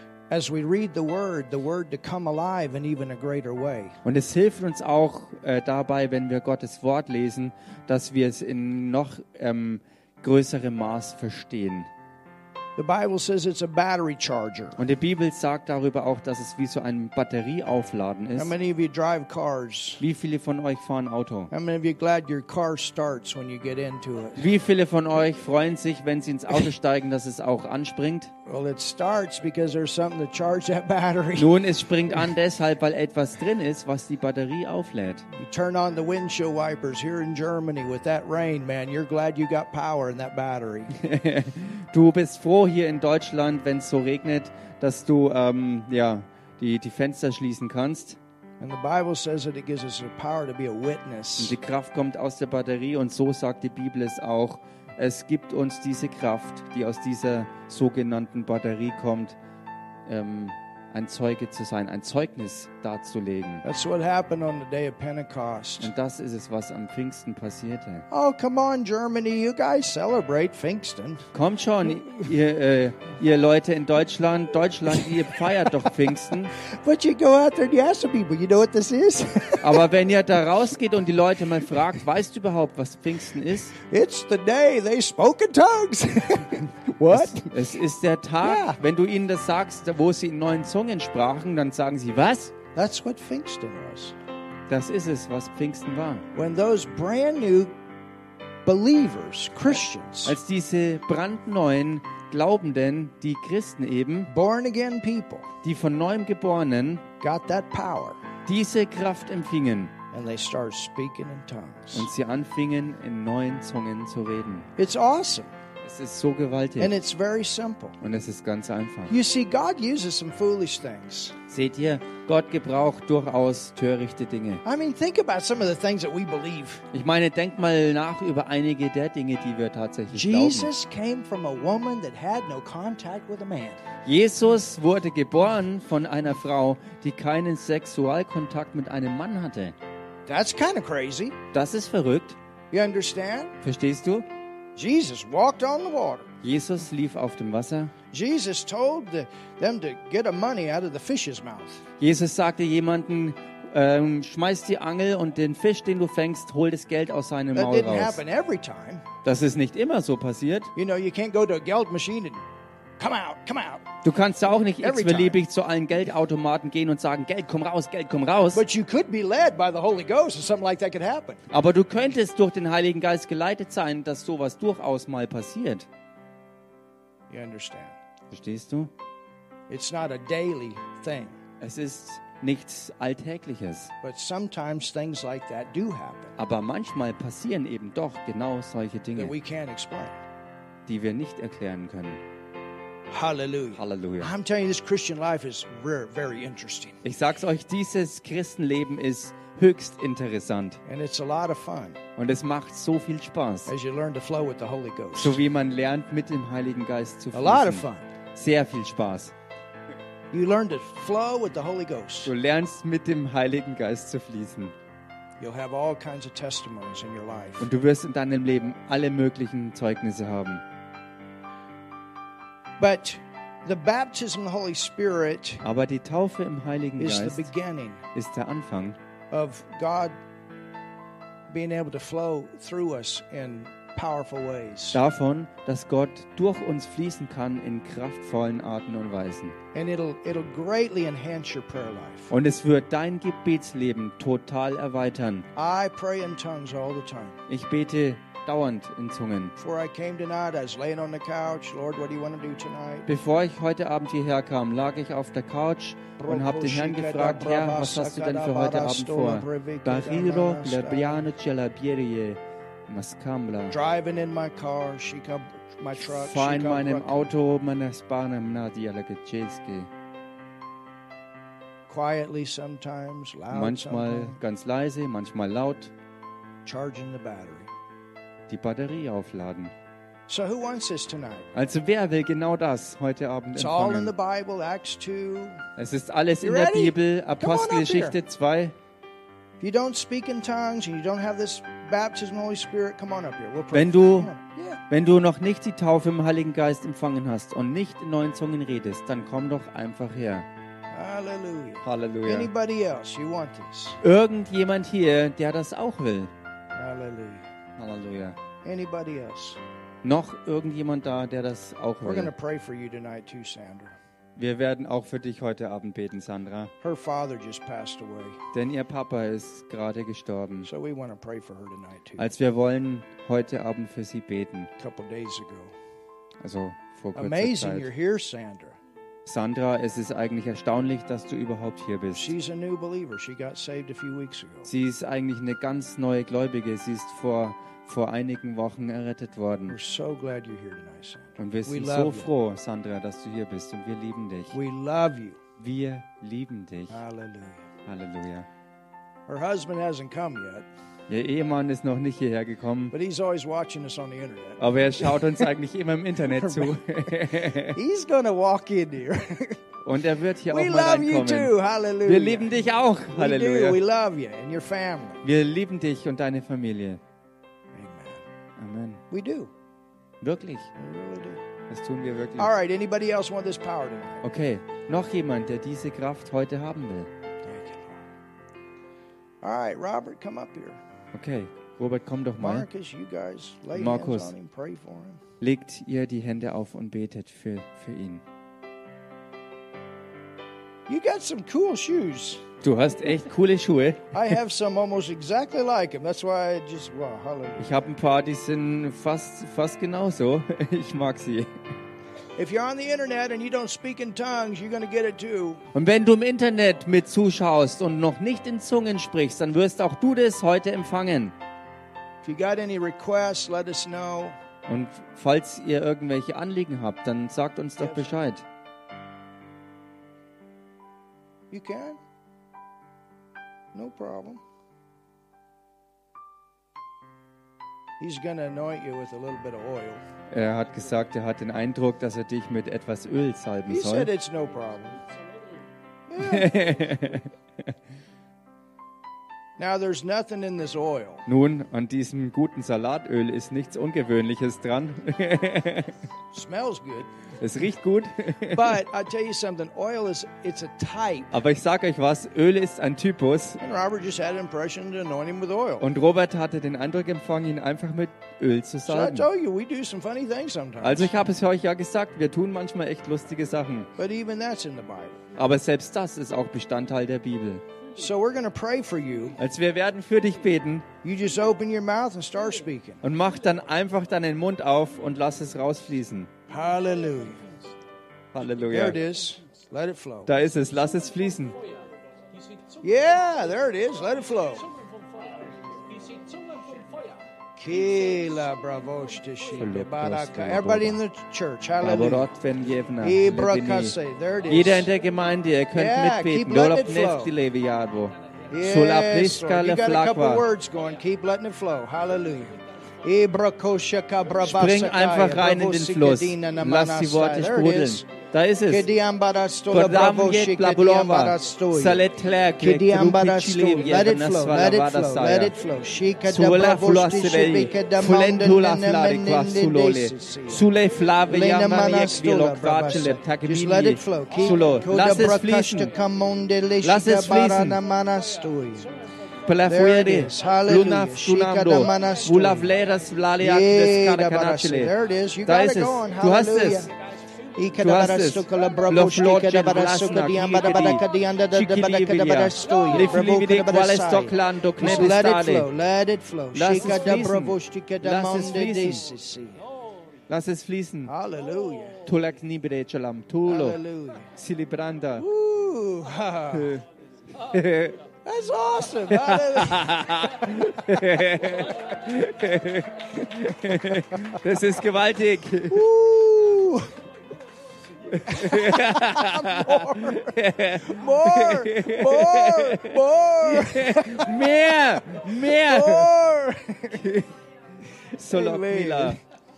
Und es hilft uns auch äh, dabei, wenn wir Gottes Wort lesen, dass wir es in noch ähm, größerem Maß verstehen. The Bible says it's a battery charger. Und die Bibel sagt darüber auch, dass es wie so ein Batterieaufladen How ist. many of you drive cars? Wie viele von euch fahren Auto? How many of you glad your car starts when you get into it? Wie viele von euch freuen sich, wenn sie ins Auto steigen, dass es auch anspringt? Well, it starts because there's something to charge that battery. Nun, es springt an deshalb, weil etwas drin ist, was die Batterie auflädt. You turn on the windshield wipers here in Germany with that rain, man. You're glad you got power in that battery. Du bist froh hier in Deutschland, wenn es so regnet, dass du ähm, ja, die, die Fenster schließen kannst. Und die Kraft kommt aus der Batterie und so sagt die Bibel es auch. Es gibt uns diese Kraft, die aus dieser sogenannten Batterie kommt, ähm, ein Zeuge zu sein, ein Zeugnis darzulegen. That's what happened on the day of Pentecost. Und das ist es, was am Pfingsten passierte. Oh, come on, Germany. You guys celebrate Pfingsten. Kommt schon, ihr, äh, ihr Leute in Deutschland, Deutschland, ihr feiert doch Pfingsten. But you go out there and you ask the people, you know what this is? Aber wenn ihr da rausgeht und die Leute mal fragt, weißt du überhaupt, was Pfingsten ist? it's the day they spoke in tongues. what? Es ist der Tag, Ja. wenn du ihnen das sagst, wo sie in neuen Zungen sprachen, dann sagen sie, was? That's what Pfingsten was. Das ist es, was Pfingsten war. When those brand new believers, Christians, Als diese brandneuen Glaubenden, die Christen eben, born again people, die von neuem Geborenen, got that power diese Kraft empfingen and they started speaking in tongues. und sie anfingen, in neuen Zungen zu reden. It's awesome Es ist so gewaltig and it's very simple. und es ist ganz einfach. You see, God uses some foolish things. Seht ihr, Gott gebraucht durchaus törichte Dinge. I mean, think about some of the things that we believe. Ich meine, denkt mal nach über einige der Dinge, die wir tatsächlich glauben. Jesus came from a woman that had no contact with a man. Jesus wurde geboren von einer Frau, die keinen Sexualkontakt mit einem Mann hatte. That's kind of crazy. Das ist verrückt. You understand? Verstehst du? Jesus walked on the water. Jesus lief auf dem Wasser. Jesus told the, them to get a money out of the fish's mouth. Jesus sagte jemanden, ähm, schmeiß die Angel und den Fisch, den du fängst, hol das Geld aus seinem Maul raus. Das ist nicht immer so passiert. You know, you can't go to a geld machine and come out, come out. Du kannst auch nicht Every x-beliebig zu allen Geldautomaten gehen und sagen, Geld, komm raus, Geld, komm raus. But you could be led by the Holy Ghost and something like that could happen. Aber du könntest durch den Heiligen Geist geleitet sein, dass sowas durchaus mal passiert. You understand? Verstehst du? It's not a daily thing, Es ist nichts Alltägliches. but sometimes things like that do happen Aber manchmal passieren eben doch genau solche that Dinge, we can't explain. die wir nicht erklären können. Hallelujah. Halleluja. I'm telling you, this Christian life is very, very interesting. Ich sag's euch, dieses Christenleben ist höchst interessant And it's a lot of fun und es macht so viel Spaß, as you learn to flow with the Holy Ghost. so wie man lernt, mit dem Heiligen Geist zu A lot of fließen. fun. Sehr viel Spaß. You learn to flow with the Holy Ghost. Du lernst mit dem Heiligen Geist zu fließen You'll have all kinds of testimonies in your life. und du wirst in deinem Leben alle möglichen Zeugnisse haben. But the baptism of the Holy Spirit Aber die Taufe im Heiligen is the Geist beginning ist der Anfang of God being able to flow through us in powerful ways. davon, dass Gott durch uns fließen kann in kraftvollen Arten und Weisen. And it'll it'll greatly enhance your prayer life. Und es wird dein Gebetsleben total erweitern. I pray in tongues all the time. Ich bete dauernd in Zungen. Before I came tonight, I was laying on the couch. Lord, what do you want to do tonight? Bevor ich heute Abend hierher kam, lag ich auf der Couch und habe den Herrn gefragt, Herr, was hast du denn für heute Abend vor? Bariro, Lebriano, Celabierie, Mascambla. Driving in my car, she come, my truck. Fahr in meinem. Auto, meiner Spana, Mnadia, Lagacheski. Quietly sometimes, loud Manchmal ganz leise, manchmal laut. Charging the battery. Die Batterie aufladen. So who wants this tonight? Also wer will genau das heute Abend It's all in the? Bible, Acts 2. Es ist alles in der? Bibel, Apostelgeschichte 2. If you don't speak in tongues and you don't have this baptism of the Holy Spirit, come on up here. We'll pray. Wenn du, wenn du noch nicht die Taufe im Heiligen Geist empfangen hast und nicht in neuen Zungen redest, dann komm doch einfach her. Hallelujah. Halleluja. Anybody else, you want this? Irgendjemand hier, der das auch will. Hallelujah. Halleluja. Anybody else? Noch irgendjemand da, der das auch We're will. pray for you tonight too, Sandra. Wir werden auch für dich heute Abend beten, Sandra. Her father just passed away, Denn ihr Papa ist gerade gestorben. so we want to pray for her tonight too. Als wir wollen heute Abend für sie beten. A couple days ago. Also vor kurzer Amazing you're Zeit. here, Sandra. Sandra, es ist eigentlich erstaunlich, dass du überhaupt hier bist. She's a new believer. She got saved a few weeks ago. Sie ist eigentlich eine ganz neue Gläubige. Sie ist vor, vor einigen Wochen errettet worden. We're so glad you're here tonight, Sandra. Und wir We sind love so froh, Sandra, dass du hier bist. Und wir lieben dich. Wir lieben dich. Halleluja. Her husband hasn't come yet, Ihr Ehemann ist noch nicht hierher gekommen, but he's always watching us on the internet. aber er schaut uns eigentlich immer im Internet zu. He's to walk in here. Und er wird hier we auch mal love you reinkommen. Wir lieben dich auch. Halleluja. love you and your family. Wir lieben dich und deine Familie. We do. Wirklich. We really do. Das tun wir wirklich. All right. Anybody else want this power tonight? Okay, noch jemand, der diese Kraft heute haben will. Thank you. All right, Robert, come up here. Okay, Robert, komm doch mal. Marcus, you guys lay Marcus. hands on him, pray for him. Legt ihr die Hände auf und betet für, für ihn. You got some cool shoes. Du hast echt coole Schuhe. I have some almost exactly like him. That's why I just wow. Ich habe ein paar, die sind fast, fast genauso. Ich mag sie. If you're on the internet and you don't speak in tongues, you're going to get it too. Und wenn du im Internet mit zuschaust und noch nicht in Zungen sprichst, dann wirst auch du das heute empfangen. If you got any requests, let us know. Und falls ihr irgendwelche Anliegen habt, dann sagt uns doch Bescheid. You can. No problem. He's going to anoint you with a little bit of oil. Er hat gesagt, er hat den Eindruck, dass er dich mit etwas Öl salben He said soll. it's no problem. Yeah. Nun, an diesem guten Salatöl ist nichts Ungewöhnliches dran. Smells good. es riecht gut. But I tell you something, oil is it's a type. Aber ich sage euch was, Öl ist ein Typus. And Robert just had an impression to anoint him with oil. Und Robert hatte den Eindruck empfangen, ihn einfach mit Öl zu salben. told you, we do some funny things sometimes. Also ich habe es euch ja gesagt, wir tun manchmal echt lustige Sachen. but even that's in the Bible. Aber selbst das ist auch Bestandteil der Bibel. So we're going to pray for you. Also wir werden für dich beten You just open your mouth and start speaking. und mach dann einfach deinen Mund auf und lass es rausfließen. Hallelujah. Halleluja. There it is. Let it flow. Da ist es, lass es fließen. Yeah, there it is. Let it flow. Everybody in the church, hallelujah. Jeder in der Gemeinde, ihr könnt Yeah, mitbeten. keep letting Dolop it flow. nefti levi jadvo. Sulla Yes, pliska Lord. le You got a couple flakva. words going. Keep letting it flow. Hallelujah. Spring einfach rein in den Fluss. Lass die Worte manasai. There it sprudeln. Da ist es. Kediambarastola Kodam bravoshi jet la bulova. kediambarastoya. Salet klek, Kediambarastola. Let it flow. Let it flow. Let it flow. Shika da Sulla bravosti fluasevei, shibika da fulentula mountain flari and qua sulole. menendesisi. Sulle flave vilok brabasa. vacele Just let it flow. takibili. Keep Sulo, lass es fließen. Lass es fließen. barana manastoya. Per There it fuere, is. Hallelujah. lunaf Shika da tunamdo, manastoya. vula vleras vlaliak Yeah, des. You Da ist it es. Du hast es. Du hast es. Lofloce vlasna, kikidi, chikilivia, liflividi let it flow. Lass es fließen. Lass es fließen. Lass es fließen. Hallelujah. Tulak nibere chalam, tulo, silibranda. That's awesome. Das ist gewaltig. Ooh. More, more, more, Mehr, mehr. more. Solok Amen. mila.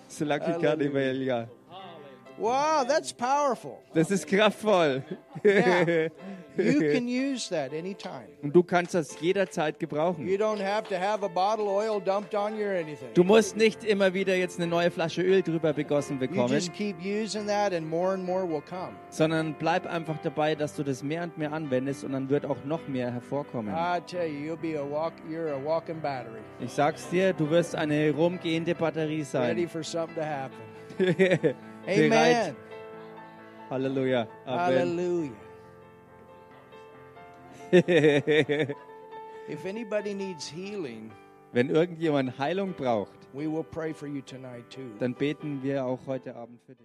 Solaki kadivelia. Wow, that's powerful. Das ist kraftvoll. Yeah. You can use that anytime. Und du kannst das jederzeit gebrauchen. You don't have to have a bottle of oil dumped on you or anything. Du musst nicht immer wieder jetzt eine neue Flasche Öl drüber begossen You bekommen, just keep using that and more and more will come. sondern bleib einfach dabei, dass du das mehr und mehr anwendest und dann wird auch noch mehr hervorkommen. I tell you, you'll be a walk you're a walking battery. Ich sag's dir, du wirst eine rumgehende Batterie Ready sein. for something to happen. Amen. Halleluja. Amen. Hallelujah. If anybody needs healing, Wenn irgendjemand Heilung braucht, we will pray for you tonight too. dann beten wir auch heute Abend für dich.